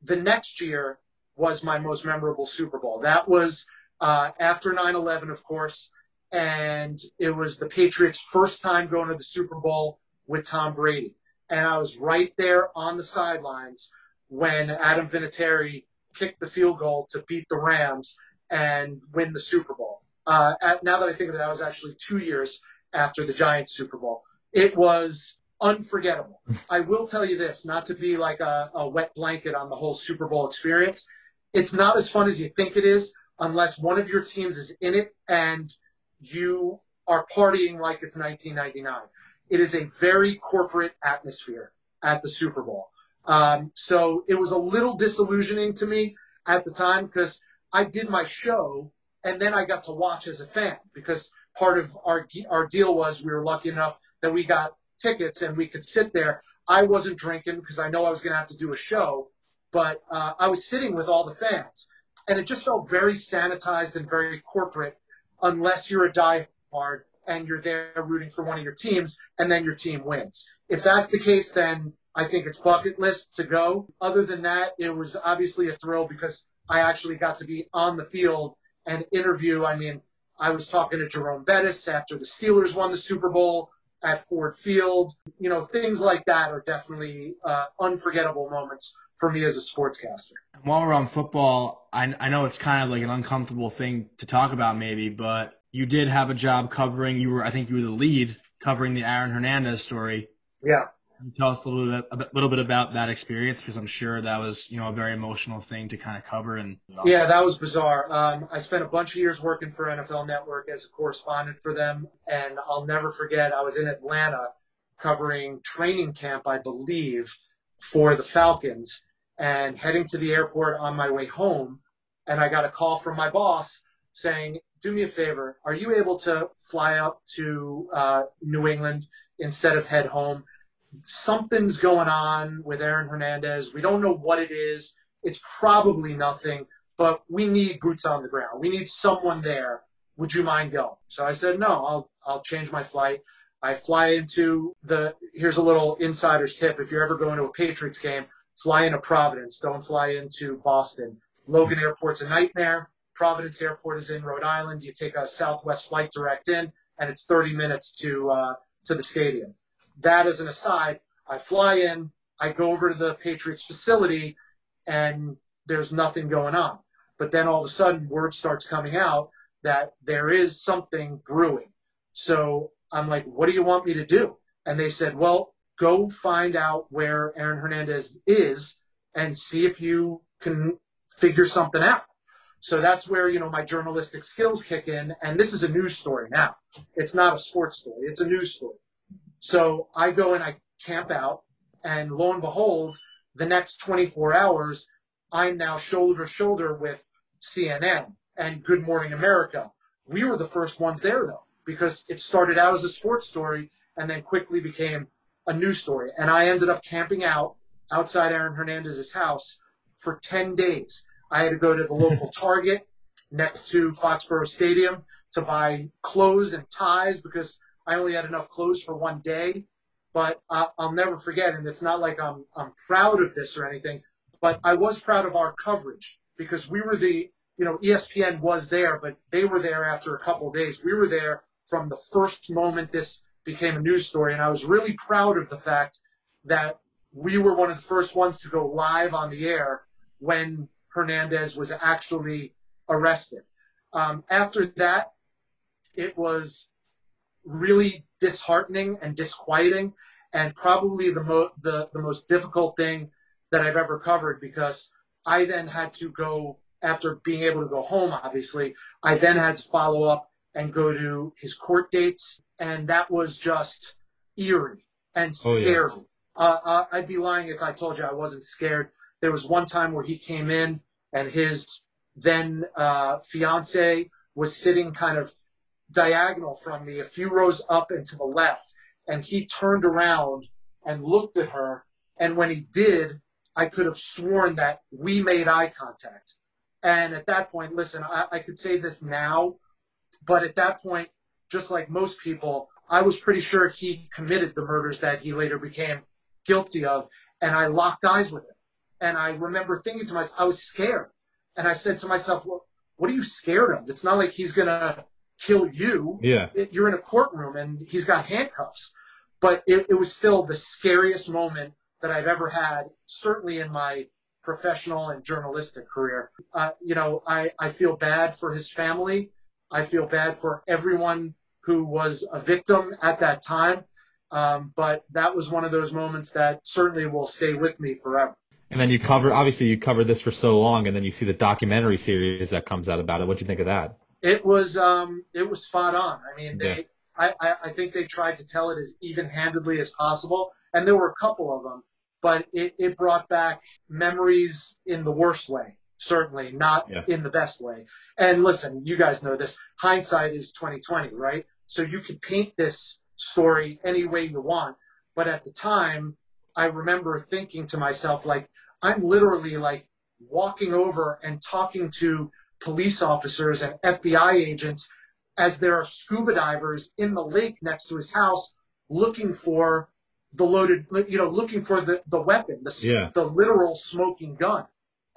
The next year was my most memorable Super Bowl. That was uh, after 9/11, of course, and it was the Patriots' first time going to the Super Bowl with Tom Brady, and I was right there on the sidelines when Adam Vinatieri kicked the field goal to beat the Rams and win the Super Bowl. Uh, at, now that I think of it, that was actually two years after the Giants Super Bowl. It was unforgettable. (laughs) I will tell you this, not to be like a, a wet blanket on the whole Super Bowl experience. It's not as fun as you think it is unless one of your teams is in it and you are partying like it's 1999. It is a very corporate atmosphere at the Super Bowl. Um, so it was a little disillusioning to me at the time because I did my show and then I got to watch as a fan because part of our our deal was we were lucky enough that we got tickets and we could sit there. I wasn't drinking because I know I was going to have to do a show, but uh, I was sitting with all the fans, and it just felt very sanitized and very corporate, unless you're a diehard and you're there rooting for one of your teams, and then your team wins. If that's the case, then I think it's bucket list to go. Other than that, it was obviously a thrill because I actually got to be on the field and interview. I mean, I was talking to Jerome Bettis after the Steelers won the Super Bowl at Ford Field. You know, things like that are definitely uh, unforgettable moments for me as a sportscaster. While we're on football, I, I know it's kind of like an uncomfortable thing to talk about, maybe, but you did have a job covering. You were, I think, you were the lead covering the Aaron Hernandez story. Yeah. You tell us a little bit, a little bit about that experience because I'm sure that was, you know, a very emotional thing to kind of cover. And yeah, that was bizarre. Um, I spent a bunch of years working for NFL Network as a correspondent for them, and I'll never forget. I was in Atlanta covering training camp, I believe, for the Falcons, and heading to the airport on my way home, and I got a call from my boss saying, "Do me a favor, are you able to fly out to uh, New England instead of head home?" Something's going on with Aaron Hernandez. We don't know what it is. It's probably nothing, but we need boots on the ground. We need someone there. Would you mind going? So I said, no, I'll, I'll change my flight. I fly into the, here's a little insider's tip. If you're ever going to a Patriots game, fly into Providence. Don't fly into Boston. Logan Airport's a nightmare. Providence Airport is in Rhode Island. You take a Southwest flight direct in, and it's 30 minutes to uh, to the stadium that as an aside, I fly in, I go over to the Patriots facility, and there's nothing going on. But then all of a sudden, word starts coming out that there is something brewing. So I'm like, what do you want me to do? And they said, well, go find out where Aaron Hernandez is and see if you can figure something out. So that's where, you know, my journalistic skills kick in. And this is a news story now. It's not a sports story. It's a news story. So I go and I camp out, and lo and behold, the next 24 hours, I'm now shoulder to shoulder with CNN and Good Morning America. We were the first ones there though, because it started out as a sports story and then quickly became a news story. And I ended up camping out outside Aaron Hernandez's house for 10 days. I had to go to the local (laughs) Target next to Foxborough Stadium to buy clothes and ties because I only had enough clothes for one day, but uh, I'll never forget. And it's not like I'm I'm proud of this or anything, but I was proud of our coverage because we were the you know ESPN was there, but they were there after a couple of days. We were there from the first moment this became a news story, and I was really proud of the fact that we were one of the first ones to go live on the air when Hernandez was actually arrested. Um, after that, it was really disheartening and disquieting and probably the, mo- the, the most difficult thing that I've ever covered because I then had to go after being able to go home, obviously, I then had to follow up and go to his court dates. And that was just eerie and scary. Oh, yeah. uh, uh I'd be lying if I told you I wasn't scared. There was one time where he came in and his then uh, fiance was sitting kind of diagonal from me, a few rows up and to the left. And he turned around and looked at her. And when he did, I could have sworn that we made eye contact. And at that point, listen, I, I could say this now, but at that point, just like most people, I was pretty sure he committed the murders that he later became guilty of. And I locked eyes with him. And I remember thinking to myself, I was scared. And I said to myself, well, what are you scared of? It's not like he's going to kill you. Yeah. It, you're in a courtroom and he's got handcuffs. But it, it was still the scariest moment that I've ever had, certainly in my professional and journalistic career. Uh, you know, I, I feel bad for his family. I feel bad for everyone who was a victim at that time. Um, but that was one of those moments that certainly will stay with me forever. And then you cover, obviously you covered this for so long, and then you see the documentary series that comes out about it. What do you think of that? It was um, it was spot on. I mean, they I, I, I think they tried to tell it as even-handedly as possible, and there were a couple of them, but it, it brought back memories in the worst way. Certainly not yeah. in the best way. And listen, you guys know this. Hindsight is 2020, right? So you could paint this story any way you want. But at the time, I remember thinking to myself, like, I'm literally like walking over and talking to police officers and FBI agents as there are scuba divers in the lake next to his house looking for the loaded, you know, looking for the, the weapon, the, yeah. the literal smoking gun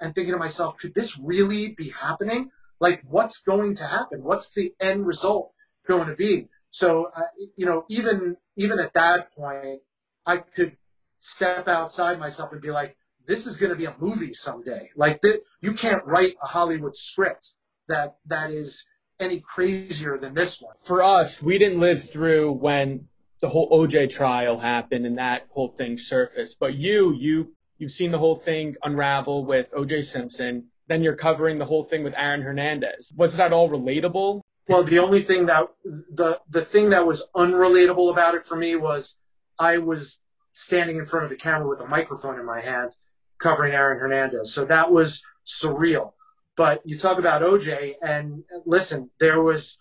and thinking to myself, could this really be happening? Like, what's going to happen? What's the end result going to be? So, uh, you know, even, even at that point, I could step outside myself and be like, this is going to be a movie someday. Like th- you can't write a Hollywood script that that is any crazier than this one. For us, we didn't live through when the whole OJ trial happened and that whole thing surfaced. But you, you, you've seen the whole thing unravel with OJ Simpson. Then you're covering the whole thing with Aaron Hernandez. Was that all relatable? Well, the only thing that the the thing that was unrelatable about it for me was I was standing in front of the camera with a microphone in my hand covering Aaron Hernandez. So that was surreal. But you talk about OJ and listen, there was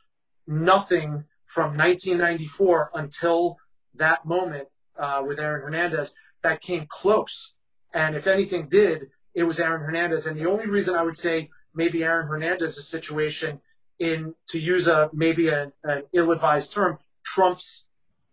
nothing from 1994 until that moment uh, with Aaron Hernandez that came close. And if anything did, it was Aaron Hernandez. And the only reason I would say maybe Aaron Hernandez's situation in, to use a, maybe a, an ill-advised term, trumps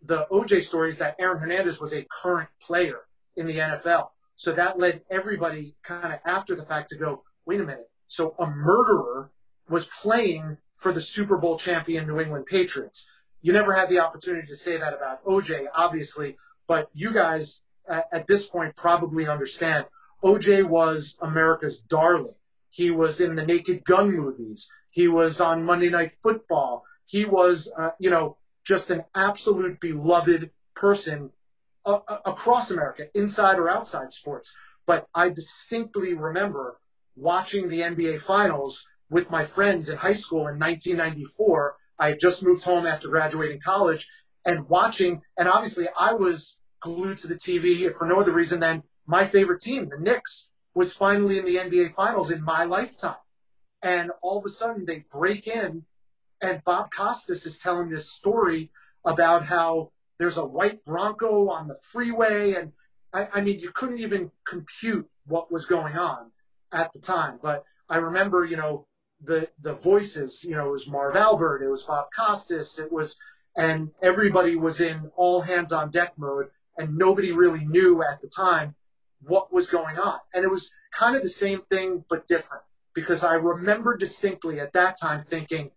the OJ story is that Aaron Hernandez was a current player in the NFL. So that led everybody kind of after the fact to go, wait a minute. So a murderer was playing for the Super Bowl champion New England Patriots. You never had the opportunity to say that about OJ, obviously, but you guys at this point probably understand. OJ was America's darling. He was in the Naked Gun movies. He was on Monday Night Football. He was, uh, you know, just an absolute beloved person uh, across America, inside or outside sports. But I distinctly remember watching the NBA Finals with my friends in high school in 1994. I had just moved home after graduating college and watching, and obviously I was glued to the TV for no other reason than my favorite team, the Knicks, was finally in the NBA Finals in my lifetime. And all of a sudden they break in and Bob Costas is telling this story about how there's a white Bronco on the freeway. And I, I mean, you couldn't even compute what was going on at the time. But I remember, you know, the, the voices, you know, it was Marv Albert, it was Bob Costas, it was, and everybody was in all hands on deck mode and nobody really knew at the time what was going on. And it was kind of the same thing, but different because I remember distinctly at that time thinking,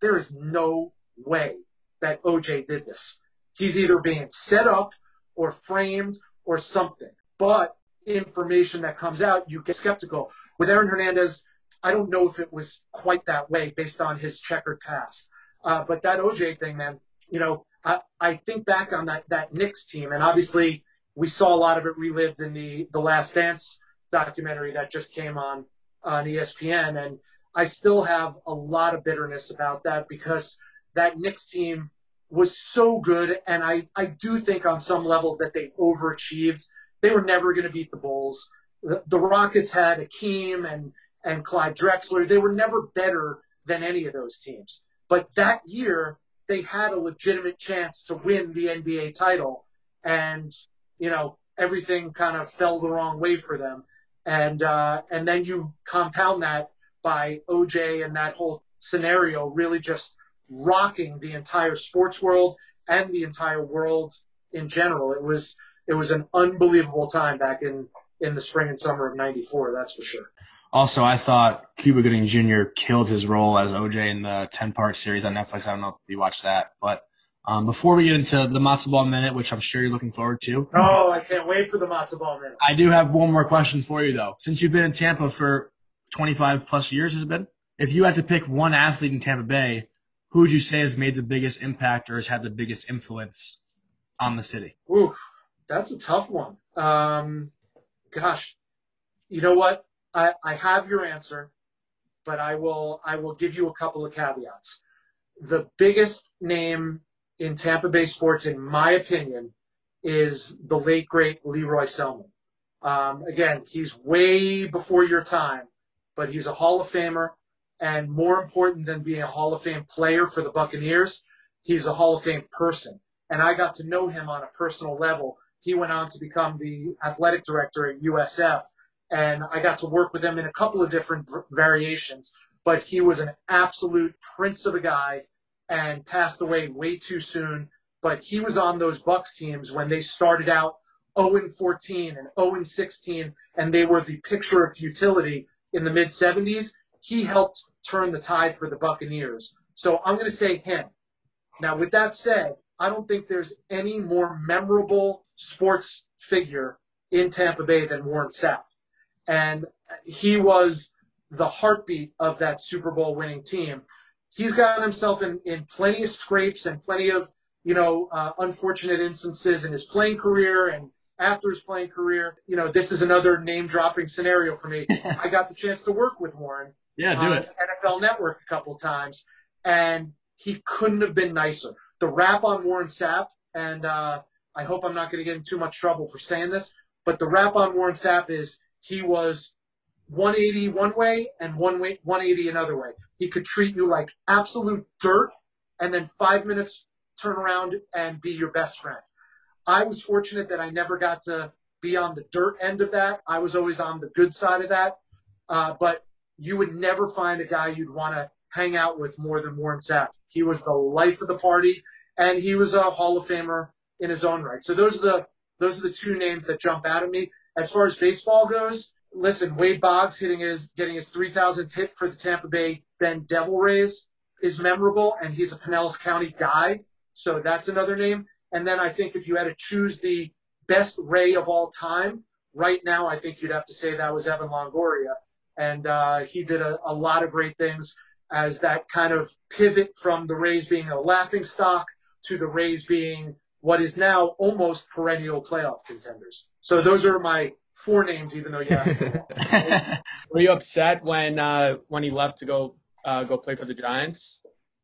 there is no way that OJ did this. He's either being set up or framed or something. But information that comes out, you get skeptical. With Aaron Hernandez, I don't know if it was quite that way based on his checkered past. Uh, but that OJ thing, man, you know, I, I think back on that, that Knicks team, and obviously we saw a lot of it relived in the, the Last Dance documentary that just came on on ESPN. And I still have a lot of bitterness about that because that Knicks team was so good. And I, I do think on some level that they overachieved. They were never going to beat the Bulls. The, the Rockets had Hakeem and, and Clyde Drexler. They were never better than any of those teams. But that year, they had a legitimate chance to win the NBA title. And, you know, everything kind of fell the wrong way for them. And, uh, and then you compound that by OJ and that whole scenario really just rocking the entire sports world and the entire world in general. It was it was an unbelievable time back in in the spring and summer of '94. That's for sure. Also, I thought Cuba Gooding Jr. killed his role as OJ in the 10 part series on Netflix. I don't know if you watched that, but um, before we get into the matzo ball minute, which I'm sure you're looking forward to. Oh, I can't wait for the matzo ball minute. I do have one more question for you though. Since you've been in Tampa for 25 plus years has been. If you had to pick one athlete in Tampa Bay, who would you say has made the biggest impact or has had the biggest influence on the city? Ooh, that's a tough one. Um, gosh, you know what? I, I have your answer, but I will I will give you a couple of caveats. The biggest name in Tampa Bay sports, in my opinion, is the late great Lee Roy Selmon. Um, again, he's way before your time, but he's a Hall of Famer. And more important than being a Hall of Fame player for the Buccaneers, he's a Hall of Fame person. And I got to know him on a personal level. He went on to become the athletic director at USF. And I got to work with him in a couple of different variations, but he was an absolute prince of a guy and passed away way too soon. But he was on those Bucks teams when they started out 0 14 and 0 16, and they were the picture of futility in the mid 70s. He helped turn the tide for the Buccaneers. So I'm going to say him. Now, with that said, I don't think there's any more memorable sports figure in Tampa Bay than Warren Sapp. And he was the heartbeat of that Super Bowl winning team. He's gotten himself in, in plenty of scrapes and plenty of, you know, uh, unfortunate instances in his playing career and after his playing career. You know, this is another name dropping scenario for me. (laughs) I got the chance to work with Warren. Yeah, do it. NFL Network a couple of times, and he couldn't have been nicer. The rap on Warren Sapp, and uh, I hope I'm not going to get in too much trouble for saying this, but the rap on Warren Sapp is he was 180 one way and one way 180 another way. He could treat you like absolute dirt, and then five minutes turn around and be your best friend. I was fortunate that I never got to be on the dirt end of that. I was always on the good side of that. Uh, but you would never find a guy you'd want to hang out with more than Warren Sapp. He was the life of the party, and he was a Hall of Famer in his own right. So those are the those are the two names that jump out at me. As far as baseball goes, listen, Wade Boggs hitting his getting his 3,000th hit for the Tampa Bay Bend Devil Rays is memorable, and he's a Pinellas County guy, so that's another name. And then I think if you had to choose the best Ray of all time, right now I think you'd have to say that was Evan Longoria and uh, he did a, a lot of great things as that kind of pivot from the Rays being a laughing stock to the Rays being what is now almost perennial playoff contenders. So those are my four names, even though you yeah. (laughs) Were you upset when uh, when he left to go uh, go play for the Giants?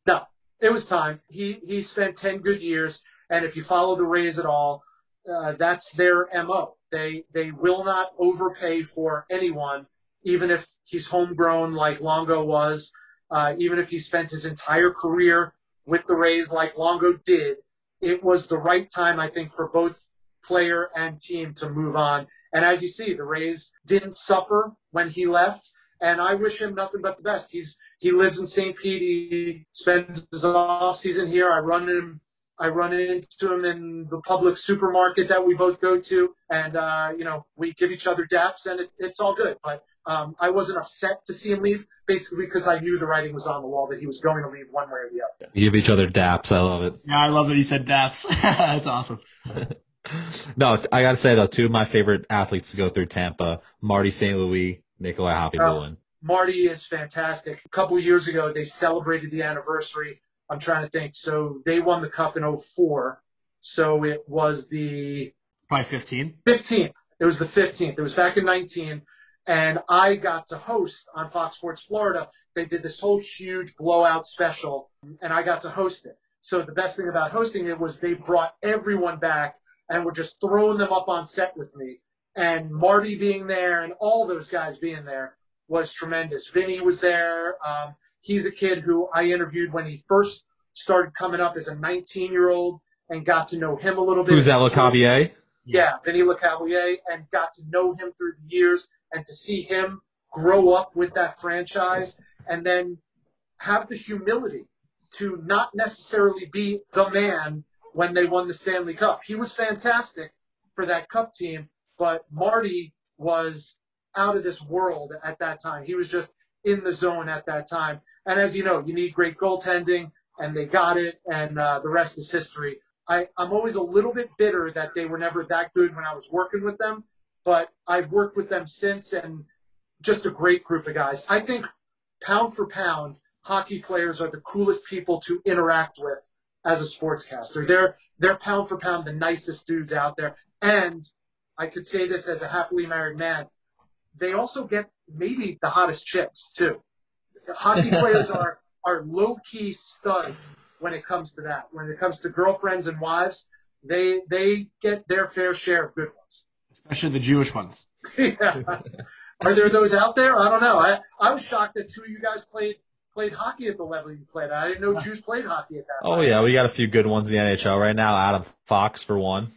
No, it was time. He he spent ten good years, and if you follow the Rays at all, uh, that's their mo. They they will not overpay for anyone even if he's homegrown like Longo was, uh, even if he spent his entire career with the Rays like Longo did, it was the right time, I think, for both player and team to move on. And as you see, the Rays didn't suffer when he left. And I wish him nothing but the best. He's he lives in St. Pete. He spends his off season here. I run him I run into him in the Publix supermarket that we both go to, and uh, you know we give each other daps, and it, it's all good. But um, I wasn't upset to see him leave, basically because I knew the writing was on the wall that he was going to leave one way or the other. You give each other daps. I love it. Yeah, I love that he said daps. (laughs) That's awesome. (laughs) no, I gotta say though, two of my favorite athletes to go through Tampa, Marty St. Louis, Nikolai Hoppy uh, Marty is fantastic. A couple years ago, they celebrated the anniversary I'm trying to think. So they won the cup in 04. So it was the probably 15. 15th. It was the 15th. It was back in 19. And I got to host on Fox Sports Florida. They did this whole huge blowout special, and I got to host it. So the best thing about hosting it was they brought everyone back and were just throwing them up on set with me. And Marty being there and all those guys being there was tremendous. Vinny was there. Um, He's a kid who I interviewed when he first started coming up as a 19 year old and got to know him a little bit. Who's that, Lecavalier? Yeah, Vinny Lecavalier, and got to know him through the years and to see him grow up with that franchise and then have the humility to not necessarily be the man when they won the Stanley Cup. He was fantastic for that cup team, but Marty was out of this world at that time. He was just in the zone at that time. And as you know, you need great goaltending, and they got it, and uh, the rest is history. I, I'm always a little bit bitter that they were never that good when I was working with them, but I've worked with them since, and just a great group of guys. I think pound for pound, hockey players are the coolest people to interact with as a sportscaster. They're they're pound for pound the nicest dudes out there. And I could say this as a happily married man, they also get maybe the hottest chicks too hockey (laughs) players are are low key studs when it comes to that. When it comes to girlfriends and wives, they they get their fair share of good ones. Especially the Jewish ones. (laughs) yeah. Are there those out there? I don't know. I I was shocked that two of you guys played played hockey at the level you played. I didn't know Jews played hockey at that. Oh level. yeah, we got a few good ones in the NHL right now. Adam Fox for one.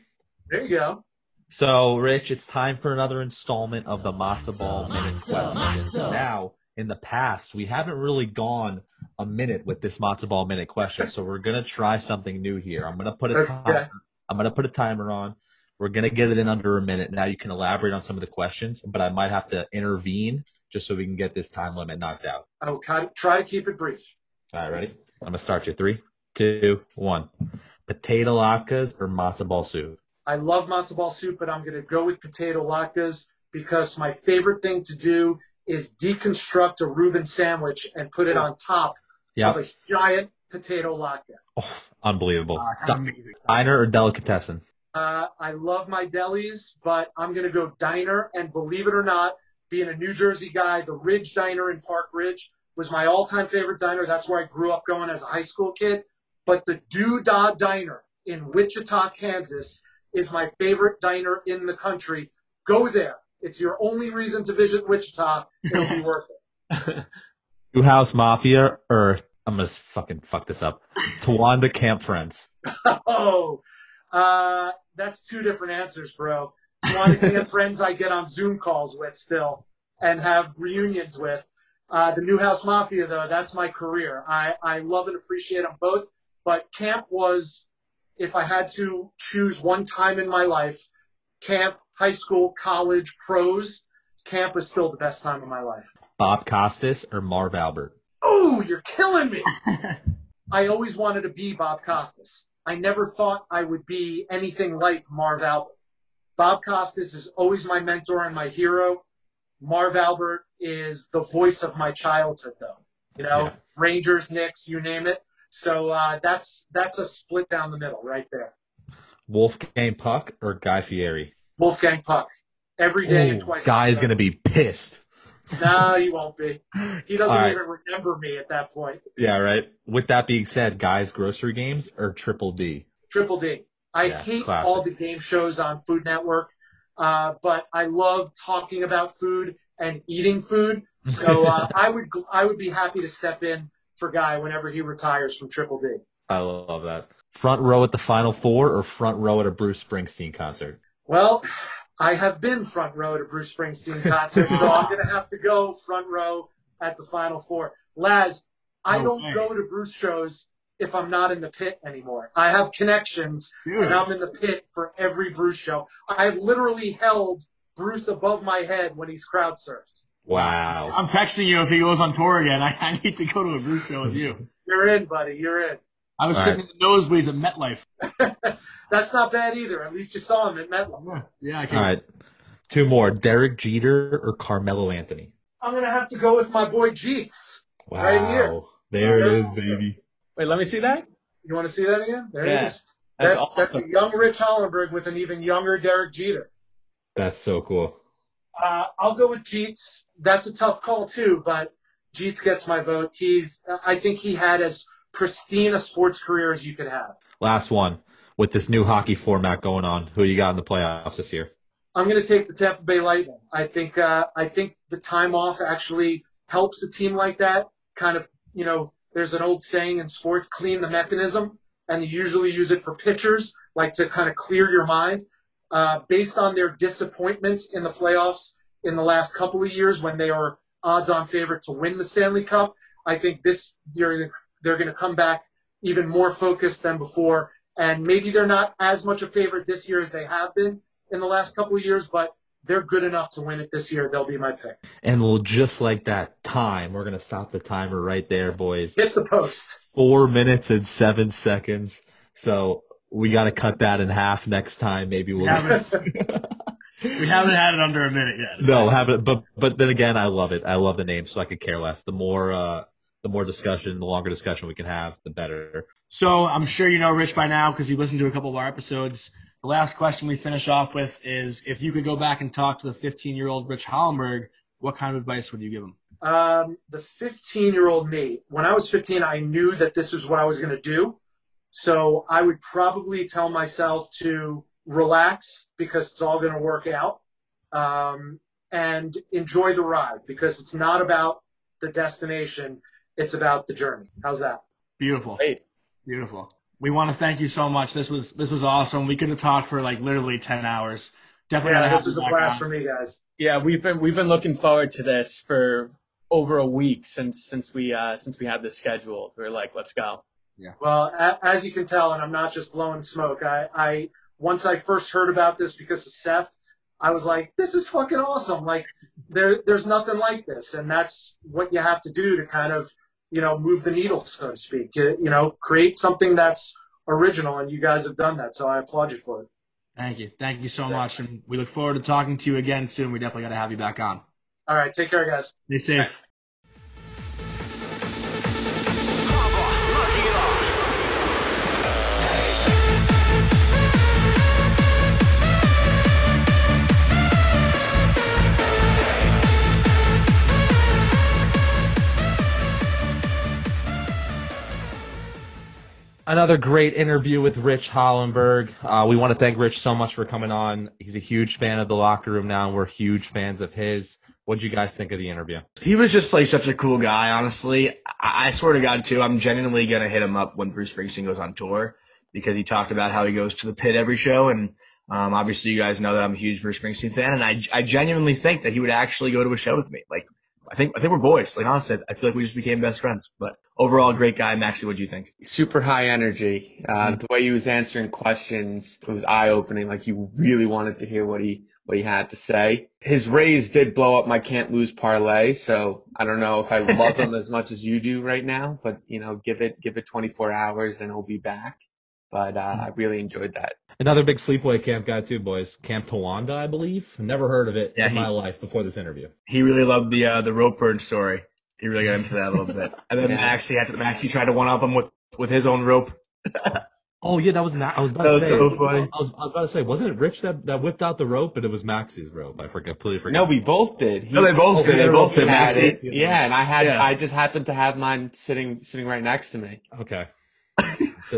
There you go. So, Rich, it's time for another installment of the Matzo Ball Minute Question. Now, in the past, we haven't really gone a minute with this Matzo Ball Minute question, so we're gonna try something new here. I'm gonna put a timer. Okay. I'm gonna put a timer on. We're gonna get it in under a minute. Now you can elaborate on some of the questions, but I might have to intervene just so we can get this time limit knocked out. Oh, I will try to keep it brief. All right, ready? I'm gonna start you. Three, two, one. Potato latkes or matzo ball soup? I love matzo ball soup, but I'm gonna go with potato latkes because my favorite thing to do is deconstruct a Reuben sandwich and put it on top yep. of a giant potato latke. Oh, unbelievable. Oh, diner or delicatessen? Uh, I love my delis, but I'm going to go diner. And believe it or not, being a New Jersey guy, the Ridge Diner in Park Ridge was my all-time favorite diner. That's where I grew up going as a high school kid. But the Doo-Dah Diner in Wichita, Kansas is my favorite diner in the country. Go there. It's your only reason to visit Wichita. It'll be worth it. (laughs) Newhouse Mafia or I'm gonna fucking fuck this up. Towanda Camp Friends. (laughs) oh, uh, that's two different answers, bro. Towanda (laughs) Camp Friends I get on Zoom calls with still and have reunions with. Uh, the Newhouse Mafia though, that's my career. I, I love and appreciate them both, but camp was, if I had to choose one time in my life, camp, high school, college, pros, camp was still the best time of my life. Bob Costas or Marv Albert? Oh, you're killing me. (laughs) I always wanted to be Bob Costas. I never thought I would be anything like Marv Albert. Bob Costas is always my mentor and my hero. Marv Albert is the voice of my childhood, though. You know, yeah. Rangers, Knicks, you name it. So uh, that's that's a split down the middle right there. Wolfgang Puck or Guy Fieri? Wolfgang Puck. Every day Ooh, and twice. Guy's gonna be pissed. No, he won't be. He doesn't right. even remember me at that point. Yeah, right. With that being said, guys, grocery games or Triple D? Triple D. I yeah, hate classic. all the game shows on Food Network, uh, but I love talking about food and eating food. So (laughs) uh, I would I would be happy to step in for Guy whenever he retires from Triple D. I love that. Front row at the Final Four or front row at a Bruce Springsteen concert? Well, I have been front row to Bruce Springsteen concert, so I'm going to have to go front row at the Final Four. Laz, I don't go to Bruce shows if I'm not in the pit anymore. I have connections, Dude. and I'm in the pit for every Bruce show. I've literally held Bruce above my head when he's crowd surfed. Wow. I'm texting you if he goes on tour again. I, (laughs) I need to go to a Bruce show with you. You're in, buddy. You're in. I was All sitting right. in the nosebleeds at MetLife. (laughs) That's not bad either. At least you saw him at MetLife. Yeah, I can. All right. Two more. Derek Jeter or Carmelo Anthony? I'm going to have to go with my boy Jeets. Wow. Right here. There it is, baby. Wait, let me see that. You want to see that again? There yeah. it is. That's, that's, awesome. that's a young Rich Hollenberg with an even younger Derek Jeter. That's so cool. Uh, I'll go with Jeets. That's a tough call too, but Jeets gets my vote. He's, I think he had as pristine a sports career as you could have. Last one with this new hockey format going on. Who you got in the playoffs this year? I'm going to take the Tampa Bay Lightning. I think uh, I think the time off actually helps a team like that. Kind of, you know, there's an old saying in sports: clean the mechanism, and you usually use it for pitchers, like to kind of clear your mind. Uh, based on their disappointments in the playoffs in the last couple of years, when they are odds-on favorite to win the Stanley Cup, I think this year they're going to come back even more focused than before. And maybe they're not as much a favorite this year as they have been in the last couple of years, but they're good enough to win it this year. They'll be my pick. And we'll just like that time, we're going to stop the timer right there, boys. Hit the post. Four minutes and seven seconds. So we got to cut that in half next time. Maybe we'll. We haven't, (laughs) we haven't had it under a minute yet. No, haven't. But but then again, I love it. I love the name, so I could care less. The more uh, the more discussion, the longer discussion we can have, the better. So I'm sure you know Rich by now because you listened to a couple of our episodes. The last question we finish off with is if you could go back and talk to the 15 year old Rich Hollenberg, what kind of advice would you give him? Um, the 15 year old me, when I was 15, I knew that this was what I was going to do. So I would probably tell myself to relax because it's all going to work out. Um, and enjoy the ride because it's not about the destination. It's about the journey. How's that? Beautiful. Great. Beautiful. We want to thank you so much. This was this was awesome. We could have talked for like literally ten hours. Definitely. Yeah, this was a blast on. for me, guys. Yeah, we've been we've been looking forward to this for over a week since since we uh, since we had this scheduled. We are like, let's go. Yeah. Well, a, as you can tell, and I'm not just blowing smoke. I, I once I first heard about this because of Seth, I was like, this is fucking awesome. Like there there's nothing like this, and that's what you have to do to kind of you know, move the needle, so to speak. You, you know, create something that's original, and you guys have done that. So I applaud you for it. Thank you. Thank you so much. And we look forward to talking to you again soon. We definitely got to have you back on. All right. Take care, guys. Stay safe. Another great interview with Rich Hollenberg. Uh, we want to thank Rich so much for coming on. He's a huge fan of the Latke Room now, and we're huge fans of his. What did you guys think of the interview? He was just like such a cool guy, honestly. I, I swear to God, too, I'm genuinely gonna hit him up when Bruce Springsteen goes on tour because he talked about how he goes to the pit every show, and um, obviously you guys know that I'm a huge Bruce Springsteen fan, and I I genuinely think that he would actually go to a show with me. Like I think I think we're boys. Like honestly, I feel like we just became best friends. But overall, great guy. Maxie, what do you think? Super high energy. Uh, mm-hmm. The way he was answering questions was eye opening. Like you really wanted to hear what he what he had to say. His Rays did blow up my can't lose parlay, so I don't know if I love him (laughs) as much as you do right now. But you know, give it give it 24 hours and he'll be back. But uh, I really enjoyed that. Another big sleepaway camp guy too, boys. Camp Towanda, I believe. Never heard of it yeah, in he, my life before this interview. He really loved the uh, the rope burn story. He really got into that a little bit. (laughs) And then yeah. Maxie had to Maxie tried to one up him with with his own rope. (laughs) oh yeah, that was not. I was about that to say. so funny. I was, I was about to say, wasn't it Rich that, that whipped out the rope, and it was Maxie's rope? I forget. Completely forget. No, we both did. He, no, they both did. They both did. Maxie. Yeah, and I had. Yeah. I just happened to have mine sitting sitting right next to me. Okay.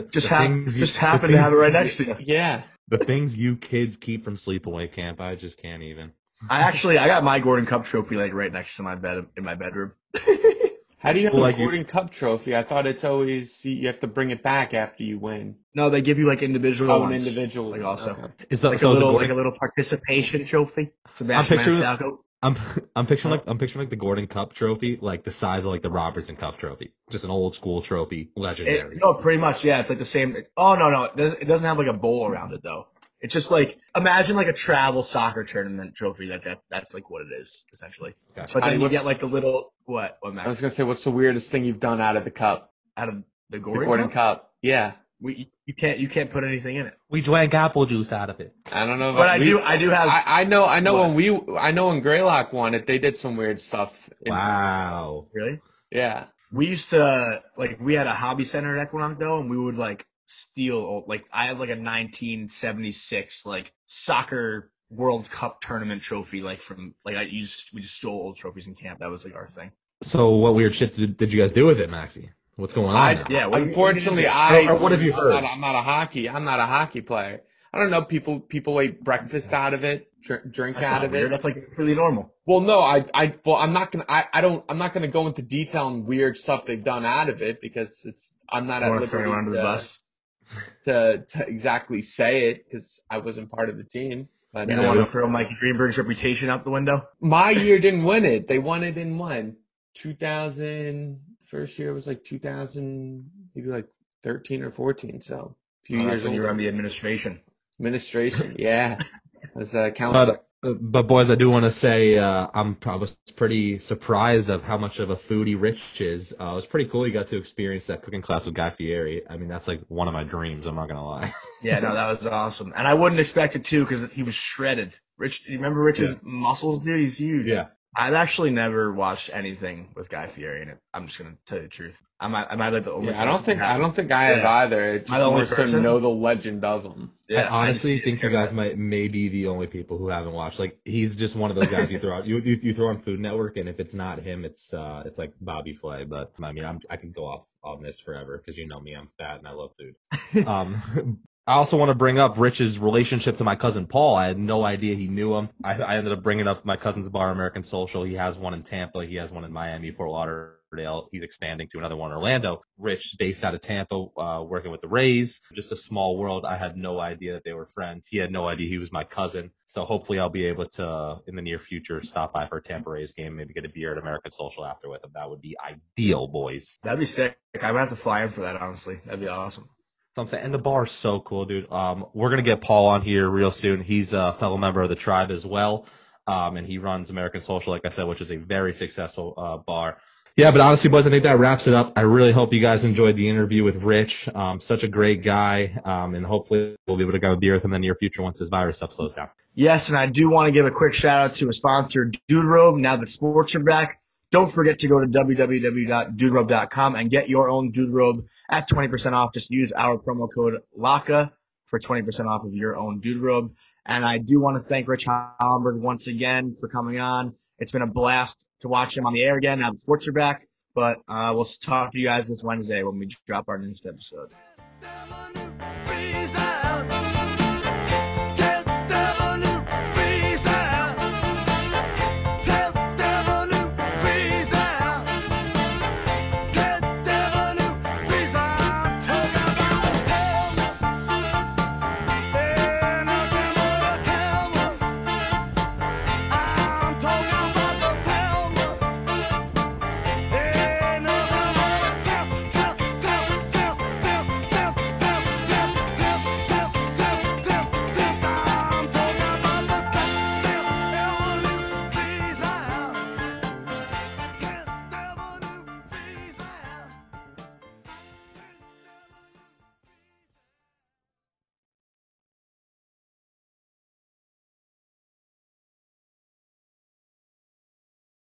The, just the just happened to have it right next to (laughs) you. Yeah. The things you kids keep from sleepaway camp, I just can't even. I actually, I got my Gordon Cup trophy like right next to my bed in my bedroom. (laughs) How do you have well, a like Gordon you, Cup trophy? I thought it's always you have to bring it back after you win. No, they give you like individual. Oh, ones. individual. Like also, okay. is that like so a little like a little participation trophy? Sebastian I'm picturing, I'm (laughs) I'm picturing like I'm picturing like the Gordon Cup trophy, like the size of like the Robertson Cup trophy, just an old school trophy, legendary. It, no, pretty much, yeah. It's like the same. Oh no, no, it doesn't have like a bowl around it though. It's just like imagine like a travel soccer tournament trophy. That that's that's like what it is essentially. Gotcha. But then you get like the little what? What? Max? I was gonna say, what's the weirdest thing you've done out of the cup? Out of the Gordon, the Gordon cup? cup? Yeah. We you can't you can't put anything in it. We drank apple juice out of it. I don't know, but I we, do I do have. I, I know I know what? when we I know when Greylock won it, they did some weird stuff. Wow. Really? Yeah. We used to like we had a hobby center at Equinox though, and we would like steal like I had like a 1976 like soccer World Cup tournament trophy like from like I used we just stole old trophies in camp. That was like our thing. So what weird shit did, did you guys do with it, Maxie? What's going on? I, yeah. unfortunately, you, I. Or what have you heard? I'm not, I'm not, a hockey. I'm not a hockey player. I don't know. People people eat breakfast out of it, drink, drink out of weird. it. That's like really normal. Well, no, I I well I'm not gonna I, I don't I'm not gonna go into detail on weird stuff they've done out of it because it's I'm not at liberty to, the bus. to to exactly say it because I wasn't part of the team. But, you don't uh, want to throw Mike Greenberg's reputation out the window. My year didn't win it. They won it in one 2000 first year was like 2000, maybe like 13 or 14. So a few oh, years when you were on the administration. Administration, (laughs) yeah. As a counselor. But, uh, but boys, I do want to say uh, I'm I was pretty surprised of how much of a foodie Rich is. Uh, it was pretty cool. You got to experience that cooking class with Guy Fieri. I mean, that's like one of my dreams. I'm not gonna lie. (laughs) yeah, no, that was awesome, and I wouldn't expect it too because he was shredded. Rich, do you remember Rich's yeah. muscles, dude? He's huge. Yeah. I've actually never watched anything with Guy Fieri in it. I'm just gonna tell you the truth. I might, I might like the only. Yeah, I don't think I don't think I have yeah. either. It's I more so know the legend of him. Yeah, I honestly I think you guys might may be the only people who haven't watched. Like he's just one of those guys you throw out. (laughs) You, you you throw on Food Network, and if it's not him, it's uh it's like Bobby Flay. But I mean, I'm I can go off on this forever because you know me, I'm fat and I love food. (laughs) um, (laughs) I also want to bring up Rich's relationship to my cousin Paul. I had no idea he knew him. I, I ended up bringing up my cousin's bar, American Social. He has one in Tampa. He has one in Miami, Fort Lauderdale. He's expanding to another one in Orlando. Rich, based out of Tampa, uh, working with the Rays. Just a small world. I had no idea that they were friends. He had no idea he was my cousin. So hopefully I'll be able to, in the near future, stop by for a Tampa Rays game, maybe get a beer at American Social after with him. That would be ideal, boys. That'd be sick. I would have to fly in for that, honestly. That'd be awesome. So I'm saying, and the bar is so cool, dude. Um, we're gonna get Paul on here real soon. He's a fellow member of the tribe as well, um, and he runs American Social, like I said, which is a very successful uh, bar. Yeah, but honestly, boys, I think that wraps it up. I really hope you guys enjoyed the interview with Rich. Um, such a great guy, um, and hopefully we'll be able to go beer with him in the near future once this virus stuff slows down. Yes, and I do want to give a quick shout out to a sponsor, Dude Robe. Now that sports are back, don't forget to go to www.duderobe.com and get your own Dude Robe at 20% off. Just use our promo code LATKE for 20% off of your own Dude Robe. And I do want to thank Rich Hollenberg once again for coming on. It's been a blast to watch him on the air again. Now the sports are back, but uh, we'll talk to you guys this Wednesday when we drop our next episode.